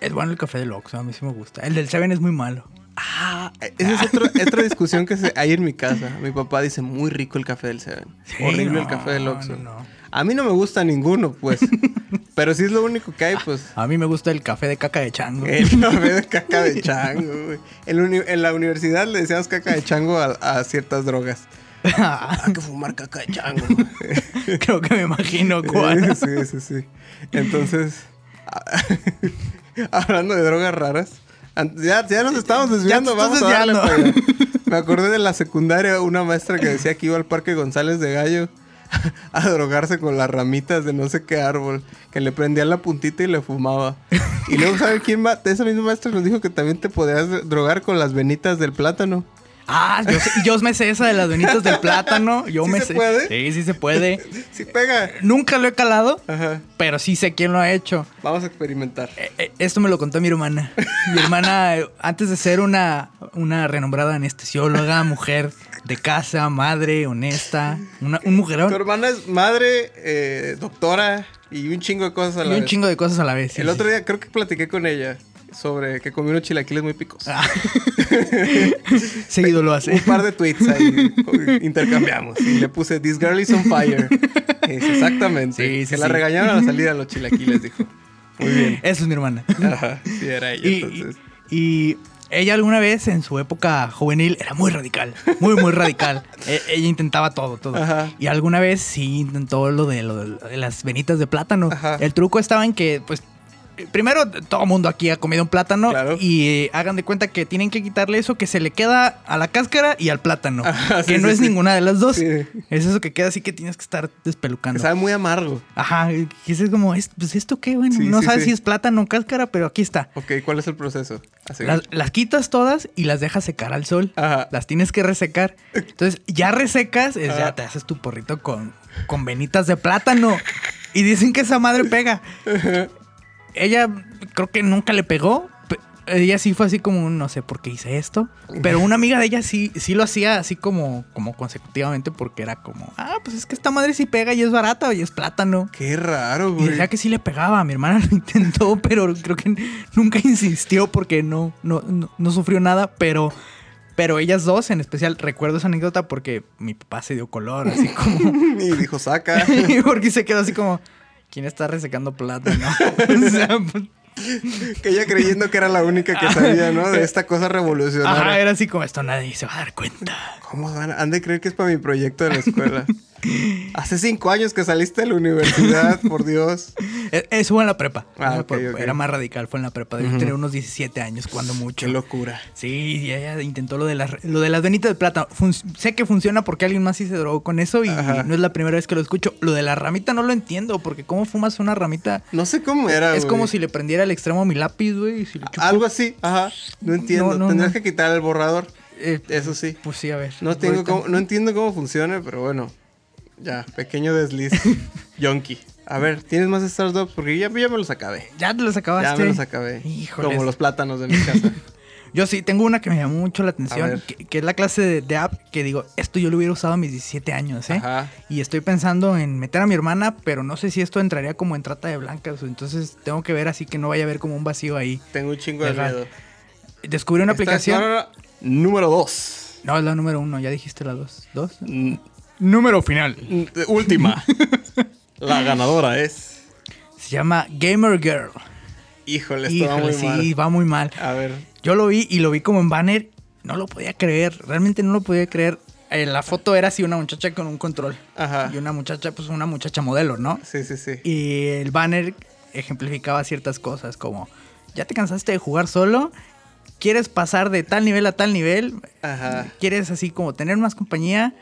Es bueno el café del Oxxo, a mí sí me gusta. El del Seven es muy malo. Ah, esa es otra, otra discusión que se, hay en mi casa. Mi papá dice muy rico el café del Seven. Sí, Horrible el café del Oxxo. no. A mí no me gusta ninguno, pues. Pero si es lo único que hay, pues. A mí me gusta el café de caca de chango. El café de caca de chango, güey. En, la universidad le decíamos caca de chango a, a ciertas drogas. Hay que fumar caca de chango. Creo que me imagino cuál. Sí, sí, sí. Entonces, hablando de drogas raras, ya, ya nos estamos desviando, vamos a darle para. Me acordé de la secundaria, una maestra que decía que iba al Parque González de Gallo a drogarse con las ramitas de no sé qué árbol, que le prendían la puntita y le fumaba. Y luego, ¿sabe quién va? Esa misma maestra nos dijo que también te podías drogar con las venitas del plátano. Ah, yo, me sé esa de las venitas del plátano. Yo ¿Sí me se sé. puede? Sí, sí se puede. Sí pega. Nunca lo he calado, Ajá. pero sí sé quién lo ha hecho. Vamos a experimentar. Eh, eh, Esto me lo contó mi hermana. Mi hermana, eh, antes de ser una, una renombrada anestesióloga, mujer de casa, madre, honesta, una- un Tu mujerón hermana es madre, eh, doctora y un chingo de cosas a y la un vez. chingo de cosas a la vez. sí, El sí. otro día creo que platiqué con ella sobre que comió unos chilaquiles muy picos. Ah. Seguido lo hace. Un par de tweets ahí intercambiamos. Y le puse This girl is on fire. Dice, exactamente. Sí, sí, que la regañaron a la salida de los chilaquiles, dijo. Muy bien. Esa es mi hermana. Ajá, sí, era ella. Y, entonces. y ella alguna vez en su época juvenil era muy radical, muy, muy radical. E- ella intentaba todo, todo. Ajá. Y alguna vez sí intentó lo de- lo de las venitas de plátano. Ajá. El truco estaba en que, pues, primero todo mundo aquí ha comido un plátano Claro. y eh, hagan de cuenta que tienen que quitarle eso que se le queda a la cáscara y al plátano. Ajá, que sí, no sí, es sí. ninguna de las dos. Es eso que queda así que tienes que estar Que despelucando. sabe muy amargo. Ajá, que es como, es- pues esto qué, bueno, no sabes si es plátano o cáscara, pero aquí está. Ok, ¿cuál es el proceso? Las, las quitas todas y las dejas secar al sol. Ajá. Las tienes que resecar. Entonces, ya resecas, es, ya te haces tu porrito con, con venitas de plátano. Y dicen que esa madre pega. Ella creo que nunca le pegó. pe- Ella sí fue así como, no sé por qué hice esto. Pero una amiga de ella sí, sí lo hacía así como, como consecutivamente porque era como, ah, pues es que esta madre sí pega y es barata y es plátano. Qué raro, Y güey. decía que sí le pegaba. Mi hermana lo intentó, pero creo que nunca insistió porque no, no, no, no sufrió nada. Pero, pero ellas dos, en especial, recuerdo esa anécdota porque mi papá se dio color, así como. Y dijo, saca. porque se quedó así como. ¿Quién está resecando plátano? o sea, pues, que ella creyendo que era la única que sabía, ¿no? De esta cosa revolucionaria. ajá, era así como esto nadie se va a dar cuenta. ¿Cómo van? Han de creer que es para mi proyecto de la escuela. Hace cinco años que saliste de la universidad, por Dios. Eh, Eso fue en la prepa. Ah, Era más radical, fue en la prepa. Debí tener unos 17 años, cuando mucho. Qué locura. Sí, y ella intentó lo de las, lo de las venitas de plata. Fun- sé que funciona porque alguien más sí se drogó con eso y no es la primera vez que lo escucho. Lo de la ramita no lo entiendo porque cómo fumas una ramita. No sé cómo era, es como si le prendiera al extremo a mi lápiz, güey. si Algo así, ajá. No entiendo. No, no, Tendrías que quitar el borrador. Eh, Eso sí. Pues sí, a ver. No, tengo Ahorita- cómo- no entiendo cómo funciona, pero bueno. Ya, pequeño desliz. Yonki. A ver, ¿tienes más startups? Porque ya, ya me los acabé. Ya te los acabaste. Ya me los acabé. Híjoles. Como los plátanos de mi casa. Yo sí, tengo una que me llamó mucho la atención, que, que es la clase de, de app que digo, esto yo lo hubiera usado a mis 17 años, ¿eh? Ajá. Y estoy pensando en meter a mi hermana, pero no sé si esto entraría como en trata de blancas, entonces tengo que ver así que no vaya a haber como un vacío ahí. Tengo un chingo de miedo. Descubrí una Esta aplicación. número dos. No, es la número uno, ya dijiste la dos. ¿Dos? Número final. mm, Última. La ganadora es. Se llama Gamer Girl. Híjole, esto va muy sí, mal. va muy mal. A ver. Yo lo vi y lo vi como en banner. No lo podía creer, realmente no lo podía creer. Eh, la foto era así una muchacha con un control. Ajá. Y una muchacha, pues una muchacha modelo, ¿no? Sí, sí, sí. Y el banner ejemplificaba ciertas cosas como, ¿ya te cansaste de jugar solo? ¿Quieres pasar de tal nivel a tal nivel? Ajá. ¿Quieres así como tener más compañía?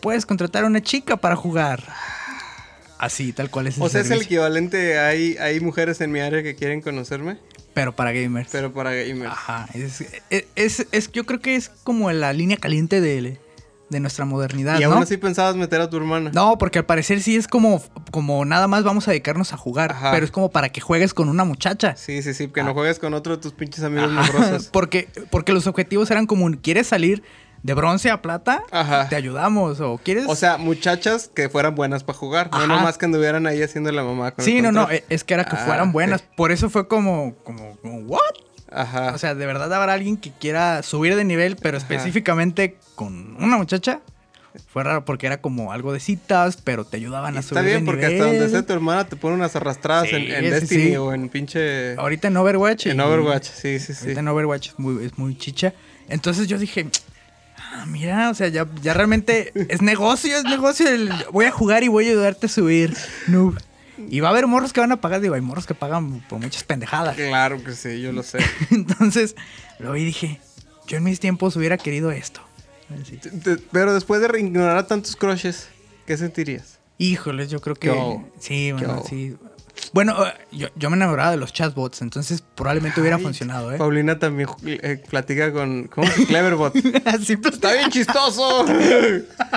Puedes contratar a una chica para jugar. Así, tal cual es el O sea, es el equivalente. Hay, hay mujeres en mi área que quieren conocerme, Pero para gamers. pero para gamers. Ajá. Es, es, es- es- yo creo que es como la línea caliente de, de nuestra modernidad, y ¿no? aún así pensabas meter a tu hermana. No, porque al parecer sí es como, como nada más vamos a dedicarnos a jugar. Ajá. Pero es como para que juegues con una muchacha. Sí, sí, sí. Que no juegues con otro de tus pinches amigos Ajá, morrosos. porque, porque los objetivos eran como, ¿quieres salir de bronce a plata? Ajá. Te ayudamos. O quieres... O sea, muchachas que fueran buenas para jugar. Ajá. No nomás que anduvieran ahí haciendo la mamá con sí, no, no, es que era que Ah, fueran buenas. Por eso fue como, como, como, ¿what? Ajá. O sea, de verdad habrá alguien que quiera subir de nivel, pero específicamente con una muchacha. Fue raro porque era como algo de citas, pero te ayudaban Y a subir está bien de porque nivel. hasta donde esté tu hermana te pone unas arrastradas Sí, en, en sí, Destiny sí. o en pinche... Ahorita en Overwatch. En y- Overwatch, sí, sí, sí. Ahorita en Overwatch es muy, es muy chicha. Entonces yo dije, ah, mira, o sea, ya, ya realmente es negocio, es negocio. el- voy a jugar y voy a ayudarte a subir. Noob. Y va a haber morros que van a pagar, digo, hay morros que pagan por muchas pendejadas. Claro que sí, yo lo sé. Entonces lo vi y dije, yo en mis tiempos hubiera querido esto. Pero después de ignorar a tantos crushes, ¿qué sentirías? Híjoles, yo creo que sí, ¿Qué bueno, sí. Bueno, eh, yo, yo me enamoraba de los chatbots, entonces probablemente hubiera funcionado, ¿eh? Paulina también eh, platica con. ¿Cómo? Cleverbot. ¡Está bien chistoso!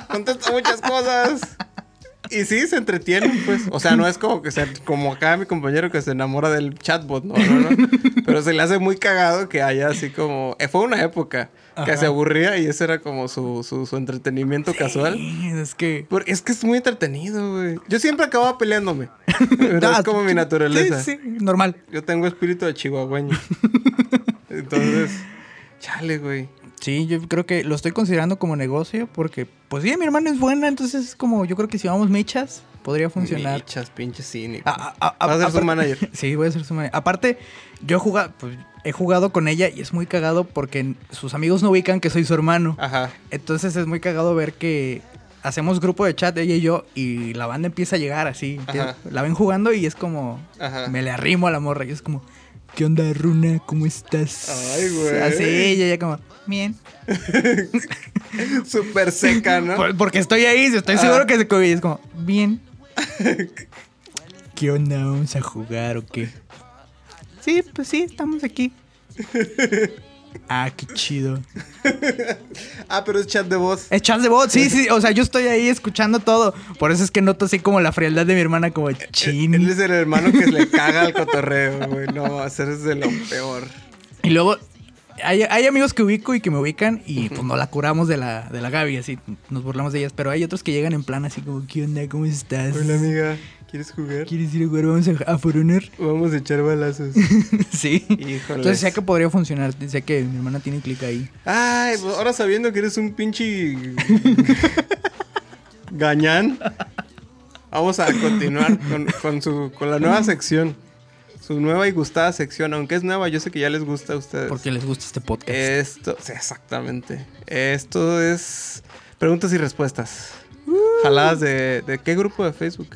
Contesta muchas cosas. Y sí, se entretienen, pues. O sea, no es como que sea como acá mi compañero que se enamora del chatbot, no, no, no. Pero se le hace muy cagado que haya así como. eh, fue una época que se aburría y ese era como su, su, su entretenimiento casual. Es que... Es que es muy entretenido, güey. Yo siempre acababa peleándome. Ah, es como mi naturaleza. Sí, sí, normal. Yo tengo espíritu de chihuahueño. Entonces, chale, güey. Sí, yo creo que lo estoy considerando como negocio porque, pues sí, mi hermana es buena, entonces es como, yo creo que si vamos michas, podría funcionar. Michas, pinche cínico. A- a- a- Va a ser su manager. Sí, voy a ser su manager. Aparte, yo he jugado, pues, he jugado con ella y es muy cagado porque sus amigos no ubican que soy su hermano. Ajá. Entonces es muy cagado ver que hacemos grupo de chat, ella y yo, y la banda empieza a llegar así. Ajá. La ven jugando y es como, Ajá. me le arrimo a la morra y es como, ¿qué onda, Runa? ¿Cómo estás? Ay, güey. Así, ella ya como, bien. Súper seca, ¿no? Por- Porque estoy ahí, estoy seguro que se COVID. Es como, bien. ¿Qué onda? ¿Vamos a jugar o qué? Sí, pues sí, estamos aquí. Ah, qué chido. Ah, pero es chat de voz. Es chat de voz, sí, sí. O sea, yo estoy ahí escuchando todo. Por eso es que noto así como la frialdad de mi hermana, como Él chin. es el hermano que le caga al cotorreo, güey. No, hacer es de lo peor. Y luego, hay, hay amigos que ubico y que me ubican y pues no la curamos de la, de la Gaby, así. Nos burlamos de ellas. Pero hay otros que llegan en plan así como, ¿qué onda? ¿Cómo estás? Hola, amiga. ¿Quieres jugar? ¿Quieres ir a jugar? Vamos a, a For Honor? Vamos a echar balazos. Sí. Híjole. Entonces sé que podría funcionar. Sé que mi hermana tiene clic ahí. Ay, pues ahora sabiendo que eres un pinche gañán, vamos a continuar con, con su, con la nueva sección. Su nueva y gustada sección. Aunque es nueva, yo sé que ya les gusta a ustedes. Porque les gusta este podcast. Esto, sí, exactamente. Esto es preguntas y respuestas. Jaladas de, de qué grupo de Facebook?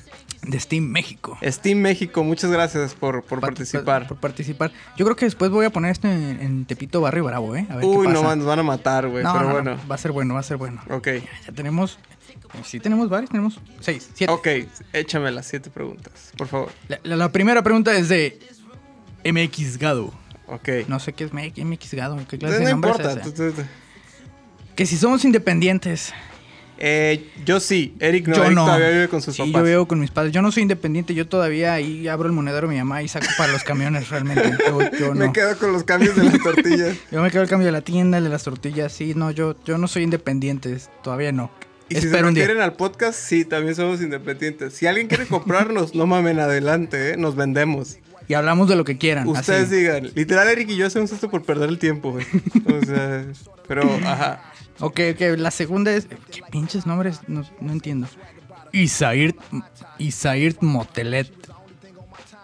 De Steam México. Steam México, muchas gracias por, por Pa- participar. Por, participar. Yo creo que después voy a poner esto en, en Tepito Barrio Bravo, ¿eh? A ver Uy, qué no pasa. nos van a matar, güey. No, pero no, no, bueno. Va a ser bueno, va a ser bueno. Ok. Ya tenemos. Sí, tenemos varios. Tenemos seis, siete. Ok, échame las siete preguntas, por favor. La, la- la primera pregunta es de MX Gado. Ok. No sé qué es MX Gado. ¿Qué no, clase de nombre importa. es ese? tú- tú- tú. Que si somos independientes. Eh, yo sí, Eric no, yo Eric no. todavía vive con sus sí, papás. yo vivo con mis padres. Yo no soy independiente. Yo todavía ahí abro el monedero de mi mamá y saco para los camiones realmente. Yo, yo no. Me quedo con los cambios de las tortillas. Yo me quedo el cambio de la tienda, el de las tortillas. Sí, no, yo, yo no soy independiente. Todavía no. Y si se Espero refieren al podcast, sí, también somos independientes. Si alguien quiere comprarnos, no mamen adelante, ¿eh? nos vendemos. Y hablamos de lo que quieran. Ustedes así. digan, literal Eric y yo hacemos esto por perder el tiempo, güey. O sea, pero, ajá. Ok, ok. La segunda es. ¿Qué pinches nombres? No, no entiendo. Isair. Isair Motelet.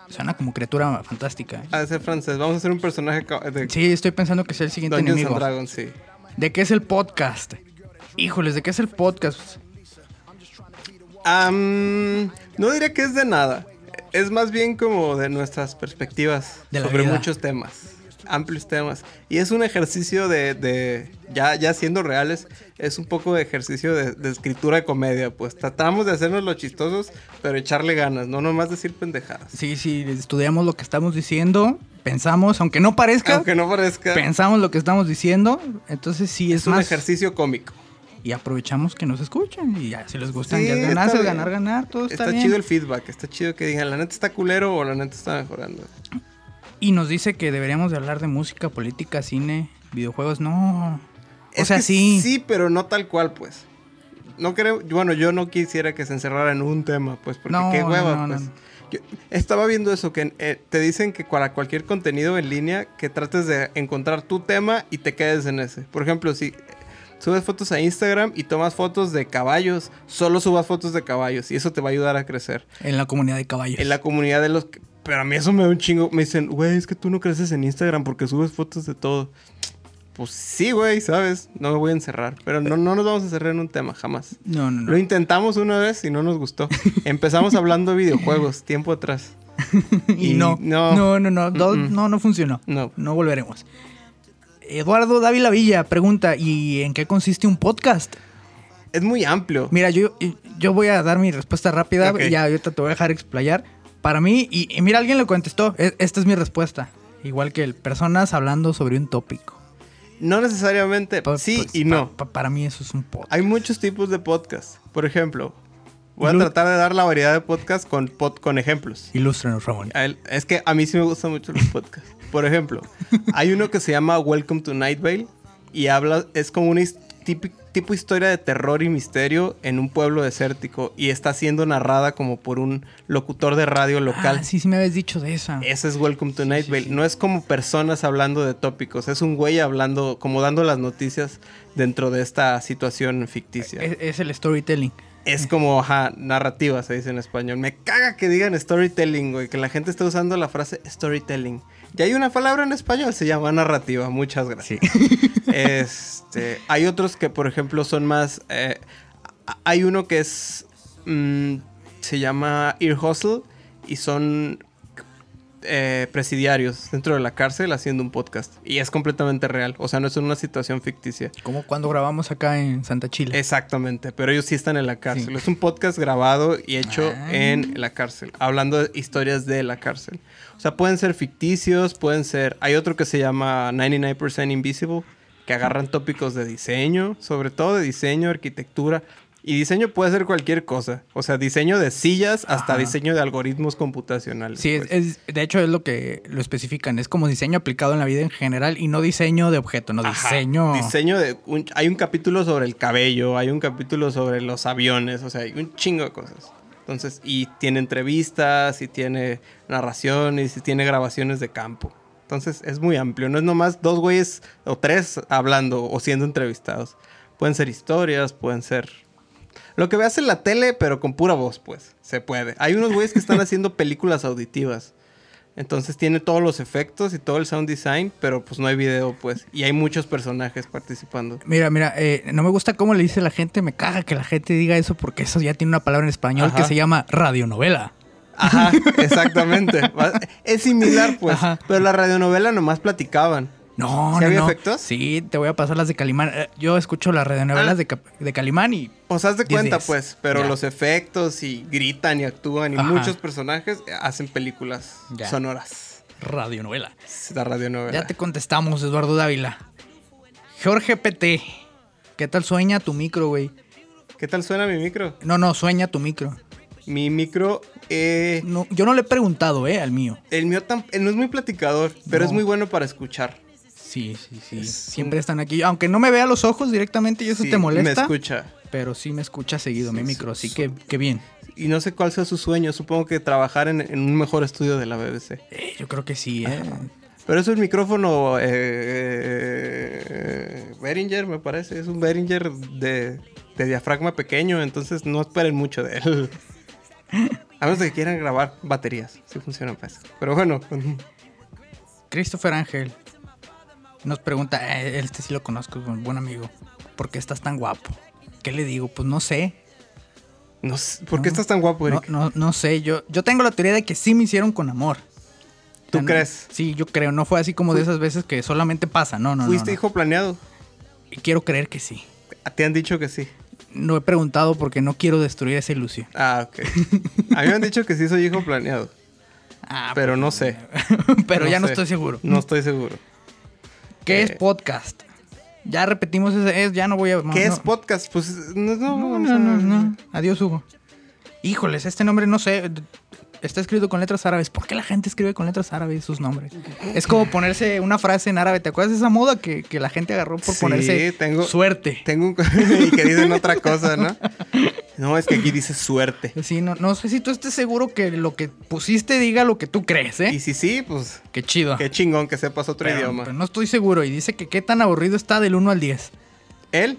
Suena como criatura fantástica. Ha de ser francés. Vamos a hacer un personaje de Sí, estoy pensando que es el siguiente Dungeons enemigo. and Dragons, sí. ¿De qué es el podcast? Híjoles, ¿de qué es el podcast? No diría que es de nada. Es más bien como de nuestras perspectivas De sobre vida. muchos temas. Amplios temas. Y es un ejercicio de, de- ya, ya siendo reales, es un poco de ejercicio de, de escritura de comedia. Pues tratamos de hacernos los chistosos, pero echarle ganas, no nomás decir pendejadas. Sí, sí, estudiamos lo que estamos diciendo, pensamos, aunque no parezca, Aunque no parezca, pensamos lo que estamos diciendo, entonces sí es, es un más ejercicio cómico. y aprovechamos que nos escuchen y ya si les gustan Sí, ya es ganar, ganar, ganar, todo está, Está, bien. chido el feedback, está chido que digan, la neta está culero o la neta está mejorando. Y nos dice que deberíamos de hablar de música, política, cine, videojuegos, no. O sea, sí. Sí, pero no tal cual, pues. No creo, bueno, yo no quisiera que se encerrara en un tema, pues, porque No, qué hueva, no, no. pues. Yo estaba viendo eso, que eh, te dicen que para cualquier contenido en línea, que trates de encontrar tu tema y te quedes en ese. Por ejemplo, si subes fotos a Instagram y tomas fotos de caballos, solo subas fotos de caballos y eso te va a ayudar a crecer. En la comunidad de caballos. En la comunidad de los... Pero a mí eso me da un chingo. Me dicen, güey, es que tú no creces en Instagram porque subes fotos de todo. Pues sí, güey, ¿sabes? No me voy a encerrar. Pero no, no nos vamos a encerrar en un tema, jamás. No, no, no. Lo intentamos una vez y no nos gustó. Empezamos hablando de videojuegos, tiempo atrás. y, y no, no. no, no, no, no, no, no funcionó. No. No volveremos. Eduardo Dávila Villa pregunta, ¿y en qué consiste un podcast? Es muy amplio. Mira, yo, yo voy a dar mi respuesta rápida, Ok. ya ahorita te voy a dejar explayar. Para mí, y, y mira, alguien le contestó, e- esta es mi respuesta. Igual que el personas hablando sobre un tópico. No necesariamente, Pa- sí pues, y no. pa- para mí eso es un podcast. Hay muchos tipos de podcast. Por ejemplo, voy a tratar de dar la variedad de podcast con, pod- con ejemplos. Ilústrenos, Ramón. Él- Es que a mí sí me gustan mucho los podcasts. Por ejemplo, hay uno que se llama Welcome to Night Vale y habla, es como una tipo historia de terror y misterio en un pueblo desértico y está siendo narrada como por un locutor de radio local. Ah, sí, sí me habías dicho de esa. Ese es Welcome to Night Vale. No es como personas hablando de tópicos, es un güey hablando, como dando las noticias dentro de esta situación ficticia. Es, es el storytelling. Es como, ajá, narrativa se dice en español. Me caga que digan storytelling, güey, que la gente esté usando la frase storytelling. Y hay una palabra en español, se llama narrativa. Muchas gracias. Este, hay otros que, por ejemplo, son más... eh, hay uno que es... mm, se llama Ear Hustle y son eh, presidiarios dentro de la cárcel haciendo un podcast. Y es completamente real. O sea, no es una situación ficticia. Como cuando grabamos acá en Santa Chile. Exactamente, pero ellos sí están en la cárcel. Sí. Es un podcast grabado y hecho Ah. en la cárcel, hablando de historias de la cárcel. O sea, pueden ser ficticios, pueden ser... Hay otro que se llama 99% Invisible, que agarran tópicos de diseño, sobre todo de diseño, arquitectura. Y diseño puede ser cualquier cosa. O sea, diseño de sillas hasta Ajá. diseño de algoritmos computacionales. Sí, es, pues. es- de hecho es lo que lo especifican. Es como diseño aplicado en la vida en general y no diseño de objeto, no Ajá, diseño. Diseño de... un- hay un capítulo sobre el cabello, hay un capítulo sobre los aviones, o sea, hay un chingo de cosas. Entonces, y tiene entrevistas, y tiene narraciones, y tiene grabaciones de campo. Entonces, es muy amplio. No es nomás dos güeyes o tres hablando o siendo entrevistados. Pueden ser historias, pueden ser... Lo que veas en la tele, pero con pura voz, pues. Se puede. Hay unos güeyes que están haciendo películas auditivas. Entonces tiene todos los efectos y todo el sound design, pero pues no hay video, pues. Y hay muchos personajes participando. Mira, mira, eh, no me gusta cómo le dice la gente, me caga que la gente diga eso porque eso ya tiene una palabra en español Ajá. que se llama radionovela. Ajá, exactamente. Es similar, pues. Ajá. Pero la radionovela nomás platicaban. No, ¿Sí no, había no. efectos? Sí, te voy a pasar las de Calimán. Eh, Yo escucho las radionovelas Ah. de, de Calimán y Pues haz de 10, cuenta, 10. pues. Pero Ya. los efectos y gritan y actúan y Ajá. muchos personajes hacen películas Ya. sonoras. radionovela. La radionovela. Ya te contestamos, Eduardo Dávila. Jorge PT, ¿qué tal sueña tu micro, güey? ¿Qué tal suena mi micro? No, no, sueña tu micro. Mi micro, eh, No, yo no le he preguntado, ¿eh? Al mío. el mío tam- no es muy platicador, pero No. es muy bueno para escuchar. Sí, sí, sí. Es Siempre están aquí. Aunque no me vea los ojos directamente y eso Sí, te molesta. Me escucha. Pero sí me escucha seguido mi micro, así sí. que, que bien. Y no sé cuál sea su sueño. Supongo que trabajar en, en un mejor estudio de la BBC. Eh, yo creo que sí, ¿eh? Pero es un micrófono eh, Behringer, me parece. Es un Behringer de, de diafragma pequeño, entonces no esperen mucho de él. A menos de que quieran grabar baterías. Sí funcionan pues. Pero bueno, Christopher Ángel nos pregunta, eh, este sí lo conozco, un buen amigo. ¿Por qué estás tan guapo? ¿Qué le digo? Pues no sé. no sé, ¿por qué No. estás tan guapo, No, Eric? no, no sé. Yo, yo tengo la teoría de que sí me hicieron con amor. ¿Tú O sea, no- crees? Sí, yo creo. No fue así como de esas veces que solamente pasa. No, no. ¿Fuiste hijo planeado? Y Quiero creer que sí. Te han dicho que sí. No he preguntado porque no quiero destruir esa ilusión. Ah, ok. A mí me han dicho que sí soy hijo planeado. Ah, Pero no sé. pero ya no estoy seguro. No estoy seguro. ¿Qué Eh, es podcast? Ya repetimos ese, es, ya no voy a... ¿Qué no, es podcast? Pues no, no, No, no, no. Adiós, Hugo. Híjoles, este nombre no sé. Está escrito con letras árabes. ¿Por qué la gente escribe con letras árabes sus nombres? Es como ponerse una frase en árabe. ¿Te acuerdas de esa moda que, que la gente agarró por Sí, ponerse tengo- suerte? Tengo un... y que dicen otra cosa, ¿no? No, es que aquí dice suerte. Sí, no, no sé si tú estés seguro que lo que pusiste diga lo que tú crees, ¿eh? Y si sí, pues Qué chido. qué chingón que sepas otro Pero- idioma. pero no estoy seguro. Y dice que qué tan aburrido está del 1 al 10. Él,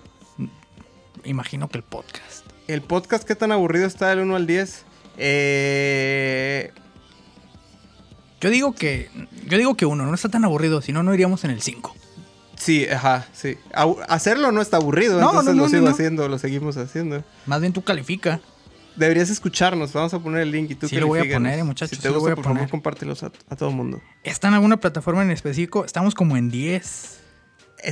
Imagino que el podcast. el podcast, ¿qué tan aburrido está del 1 al 10? Eh... Yo digo que. Yo digo que uno, no está tan aburrido, si no, no iríamos en el 5. Sí, ajá, sí. Hacerlo no está aburrido, No, entonces no, lo no, sigo no. haciendo, lo seguimos haciendo. Más bien tú califica. Deberías escucharnos, vamos a poner el link y tú Sí, lo voy a poner, eh, muchachos, Si sí te lo gusta, voy a por favor, compártelos a, a todo mundo. ¿Está en alguna plataforma en específico? Estamos como en 10.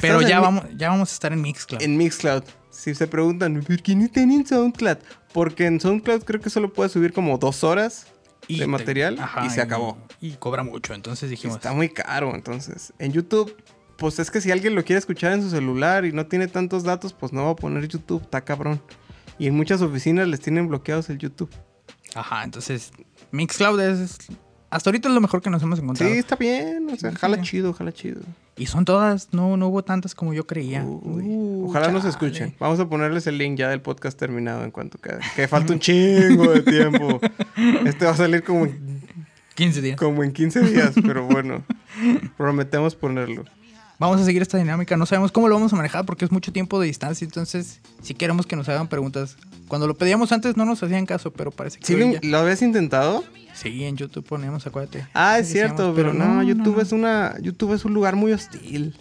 Pero ya vamos, ya vamos a estar en Mixcloud. En Mixcloud. Si se preguntan, ¿por qué no están en SoundCloud? Porque en SoundCloud creo que solo puedes subir como dos horas de te- material ajá, y se acabó. Y cobra mucho, entonces dijimos. Está muy caro, entonces. En YouTube, pues es que si alguien lo quiere escuchar en su celular y no tiene tantos datos, pues no va a poner YouTube, está cabrón. Y en muchas oficinas les tienen bloqueados el YouTube. Ajá, entonces Mixcloud es. Hasta ahorita es lo mejor que nos hemos Sí, encontrado. está bien, o sea, Sí, jala sí. chido, jala chido. Y son todas, no, no hubo tantas como yo creía. Uy, Uh, Ojalá nos escuchen. Vamos a ponerles el link ya del podcast terminado en cuanto quede. Que falta un chingo de tiempo. Este va a salir como en, 15 días. como en 15 días, pero bueno. Prometemos ponerlo. Vamos a seguir esta dinámica. No sabemos cómo lo vamos a manejar porque es mucho tiempo de distancia. Entonces, si queremos que nos hagan preguntas. Cuando lo pedíamos antes no nos hacían caso, pero parece que ¿Sí hoy lo, ya- lo habías intentado? Sí, en YouTube ponemos, acuérdate. Ah, es cierto, pero no, YouTube no. es una YouTube es un lugar muy hostil.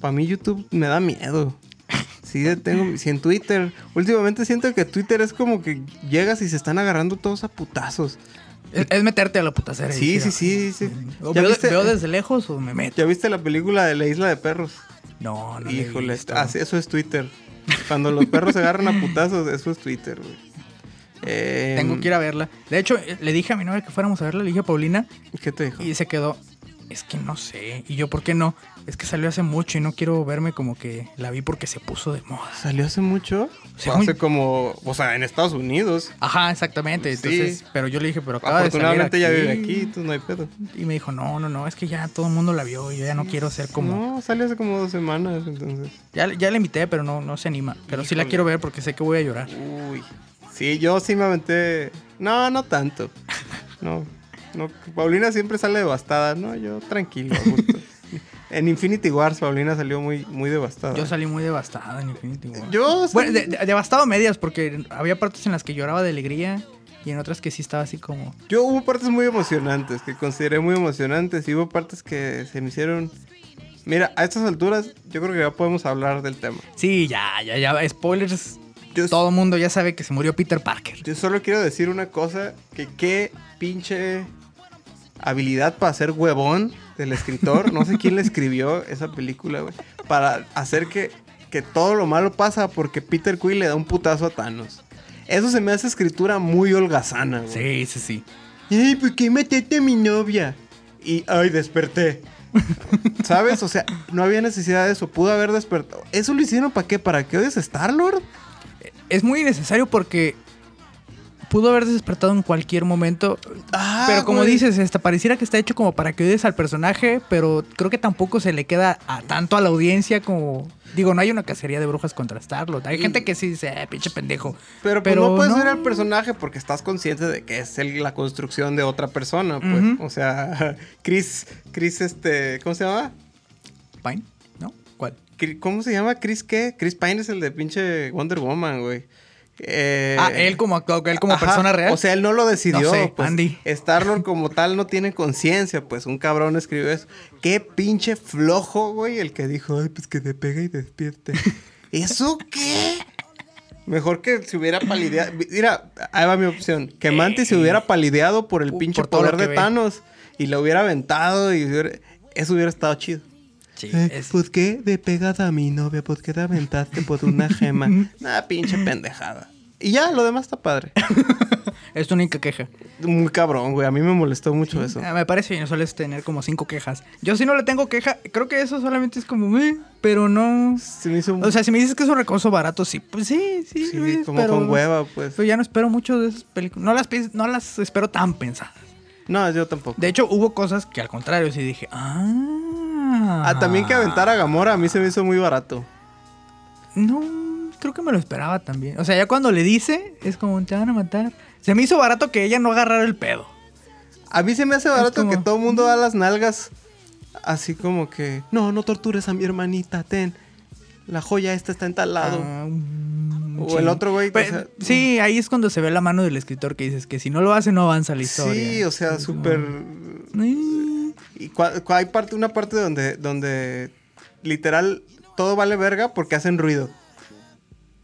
Para mí YouTube me da miedo. Sí, tengo si en Twitter, últimamente siento que Twitter es como que llegas y se están agarrando todos a putazos. Es, es meterte a la putacera. Sí, sí, sí, sí. "Ah, o ¿Ya veo, viste- veo desde lejos o me meto? ¿Ya viste la película de la isla de perros? No, no. Híjole, así- eso es Twitter. Cuando los perros se agarran a putazos, eso es Twitter, güey. Eh, Tengo que ir a verla. De hecho, eh, le dije a mi novia que fuéramos a verla, le dije a Paulina ¿Qué te dijo? y se quedó. Es que no sé. Y yo, ¿por qué no? Es que salió hace mucho y no quiero verme como que la vi porque se puso de moda. ¿Salió hace mucho? Según- Hace como, o sea, en Estados Unidos. Ajá, exactamente. Sí. Entonces, pero yo le dije, pero acaba de salir Afortunadamente ya aquí. vive aquí, entonces no hay pedo. Y me dijo, no, no, no, es que ya todo el mundo la vio y yo ya no quiero ser como... No, salió hace como dos semanas, entonces. Ya, ya la invité, pero no, no se anima. Pero sí la quiero ver porque sé que voy a llorar. Uy. Sí, yo sí me aventé. No, no tanto. No. No, Paulina siempre sale devastada, ¿no? Yo tranquilo, a gusto. en Infinity Wars, Paulina salió muy, muy devastada. Yo salí muy devastada en Infinity War. Yo Bueno, salí- de- de- devastado a medias porque había partes en las que lloraba de alegría y en otras que sí estaba así como... Yo hubo partes muy emocionantes, que consideré muy emocionantes, y hubo partes que se me hicieron... Mira, a estas alturas yo creo que ya podemos hablar del tema. Sí, ya, ya, ya. Spoilers. Yo, Todo el mundo ya sabe que se murió Peter Parker. yo solo quiero decir una cosa, que qué pinche habilidad para ser huevón del escritor. No sé quién le escribió esa película, güey. Para hacer que, que todo lo malo pasa porque Peter Quill le da un putazo a Thanos. Eso se me hace escritura muy holgazana, güey. Sí, sí, sí. Ay, ¿por qué metiste a mi novia? Y, ay, desperté. ¿Sabes? O sea, no había necesidad de eso. Pudo haber despertado. ¿Eso lo hicieron para qué? ¿Para que odies Star-Lord? Es muy innecesario porque pudo haber despertado en cualquier momento. Ah, pero como güey. dices, hasta pareciera que está hecho como para que odies al personaje, pero creo que tampoco se le queda a, tanto a la audiencia como... Digo, no hay una cacería de brujas contra Star-Lord. Hay Y- gente que sí dice, eh, pinche pendejo. Pero, pues, no puedes ver al personaje porque estás consciente de que es el- la construcción de otra persona, pues. O sea, Chris, Chris, este, ¿cómo se llama? ¿Pine? ¿Cómo se llama? ¿Chris qué? Chris Pine es el de pinche Wonder Woman, güey. Eh, ah, él como, él como Ajá, persona real. O sea, él no lo decidió. No sé, pues, Andy. Star-Lord como tal no tiene conciencia, pues un cabrón escribió eso. Qué pinche flojo, güey, el que dijo, ay, pues que te pega y despierte. ¿Eso qué? Mejor que se hubiera palideado. Mira, ahí va mi opción. Que Mantis se hubiera palideado por el pinche por poder de ve. Thanos y lo hubiera aventado y hubiera- eso hubiera estado chido. Sí, Eh, es- ¿Por qué de pegada a mi novia? ¿Por qué te aventaste por una gema? Nada, pinche pendejada. Y ya, lo demás está padre. es tu única queja. Muy cabrón, güey. A mí me molestó mucho eso. Ah, me parece bien, sueles tener como cinco quejas. Yo sí no le tengo queja, creo que eso solamente es como, "Eh", pero no... Se me hizo O sea, si me dices que es un recurso barato, sí, pues sí, sí. como pero, con hueva, pues. Pero ya no espero mucho de esas películas. No las, no las espero tan pensadas. No, yo tampoco. De hecho, hubo cosas que al contrario sí dije, ah. Ah, también que aventar a Gamora a mí se me hizo muy barato. No, creo que me lo esperaba también. O sea, ya cuando le dice, es como, te van a matar. Se me hizo barato que ella no agarrara el pedo. A mí se me hace barato como- que todo el mundo da las nalgas así como que, no, no tortures a mi hermanita, ten. La joya esta está en tal lado. Ah, mm, O sí. el otro güey, o Pe- sea, sí, ahí es cuando se ve la mano del escritor que dices que si no lo hace no avanza la historia. sí, o sea, súper... Y hay parte, una parte donde, donde literal todo vale verga porque hacen ruido.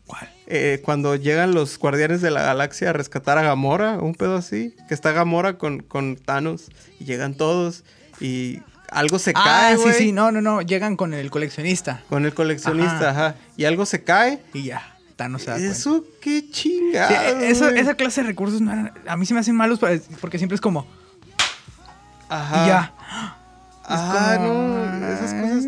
¿Cuál? Eh, cuando llegan los guardianes de la galaxia a rescatar a Gamora, un pedo así, que está Gamora con, con Thanos y llegan todos y algo se Ah, cae, sí, sí, no, no, no, llegan con el coleccionista con el coleccionista, ajá. y algo se cae y ya. Thanos se da cuenta. Eso qué Sí, chingada. eso- esa clase de recursos no eran- a mí se me hacen malos porque siempre es como, Ajá. y ya. Ah, como- no, esas cosas.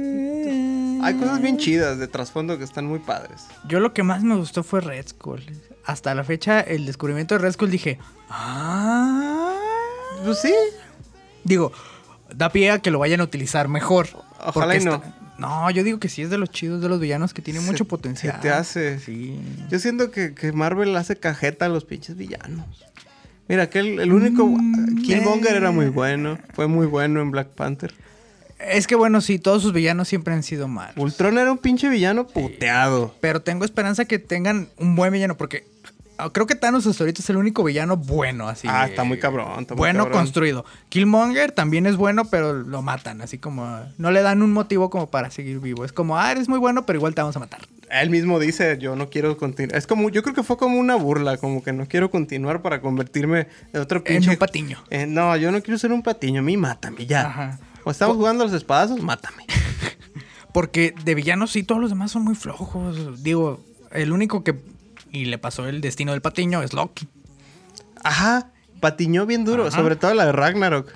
Hay cosas bien chidas de trasfondo que están muy padres. Yo lo que más me gustó fue Red Skull. Hasta la fecha, el descubrimiento de Red Skull dije, ah. Pues sí. Digo, da pie a que lo vayan a utilizar mejor. Ojalá y no. está- No, yo digo que sí es de los chidos de los villanos que tiene Se- mucho potencial. se te hace. Sí. Yo siento que, que Marvel hace cajeta a los pinches villanos. Mira, aquel, el único. Mm, Killmonger eh. era muy bueno. Fue muy bueno en Black Panther. Es que bueno, sí, todos sus villanos siempre han sido malos. Ultron era un pinche villano puteado. Pero tengo esperanza que tengan un buen villano porque creo que Thanos hasta ahorita es el único villano bueno, así. Ah, está muy cabrón, está muy bueno cabrón. construido. Killmonger también es bueno, pero lo matan, así como no le dan un motivo como para seguir vivo. Es como, ah, eres muy bueno, pero igual te vamos a matar. Él mismo dice, yo no quiero continuar. Es como, yo creo que fue como una burla, como que no quiero continuar para convertirme en otro pinche... En un patiño. Eh, no, yo no quiero ser un patiño, a mí mátame ya. Ajá. O estamos jugando a los espadazos, mátame. Porque de villanos sí, todos los demás son muy flojos. Digo, el único que... Y le pasó el destino del patiño es Loki. Ajá, patiñó bien duro, Ajá. sobre todo la de Ragnarok.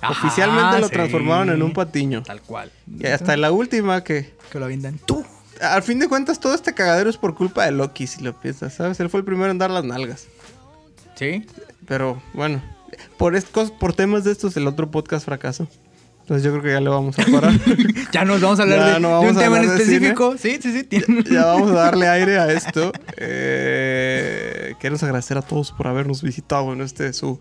Ajá, Oficialmente lo sí. transformaron en un patiño. Tal cual. Y hasta en la última que... Que lo avientan tú. Al fin de cuentas, todo este cagadero es por culpa de Loki, si lo piensas, ¿sabes? Él fue el primero en dar las nalgas. ¿Sí? Pero bueno, por, estos, por temas de estos, el otro podcast fracasó. Entonces yo creo que ya le vamos a parar. Ya nos vamos a hablar Ya de, no de vamos un tema en específico. Sí, sí, sí. ya vamos a darle aire a esto. Eh, queremos agradecer a todos por habernos visitado en este su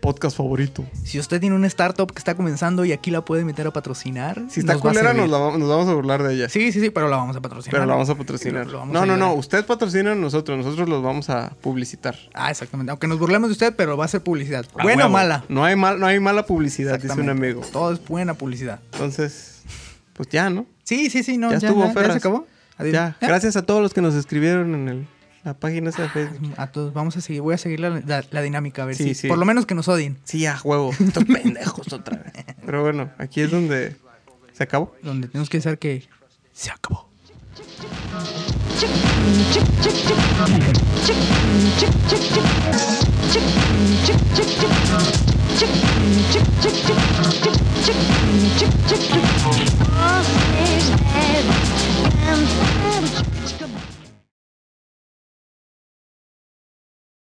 podcast favorito. Si usted tiene una startup que está comenzando y aquí la puede meter a patrocinar. Si está nos culera, nos, la va- nos vamos a burlar de ella. Sí, sí, sí, pero la vamos a patrocinar. Pero la vamos a patrocinar. Lo- lo vamos no, a no, no. Usted patrocina a nosotros. Nosotros los vamos a publicitar. Ah, exactamente. Aunque nos burlemos de usted, pero va a ser publicidad. A Buena o mala. No hay, mal, no hay mala publicidad, dice un amigo. Todo es buena publicidad. Entonces, pues ya, ¿no? Sí, sí, sí, no. ya, Ya, estuvo, ya, Ferras. se acabó. Adiós. Ya. Ya. Gracias a todos los que nos escribieron en el- a páginas de Facebook. A todos, vamos a seguir, voy a seguir la, la, dinámica, a ver si. Por lo menos que nos odien. Sí, a huevo. Estos pendejos otra vez. Pero bueno, aquí es donde se acabó. Donde tenemos que decir que se acabó.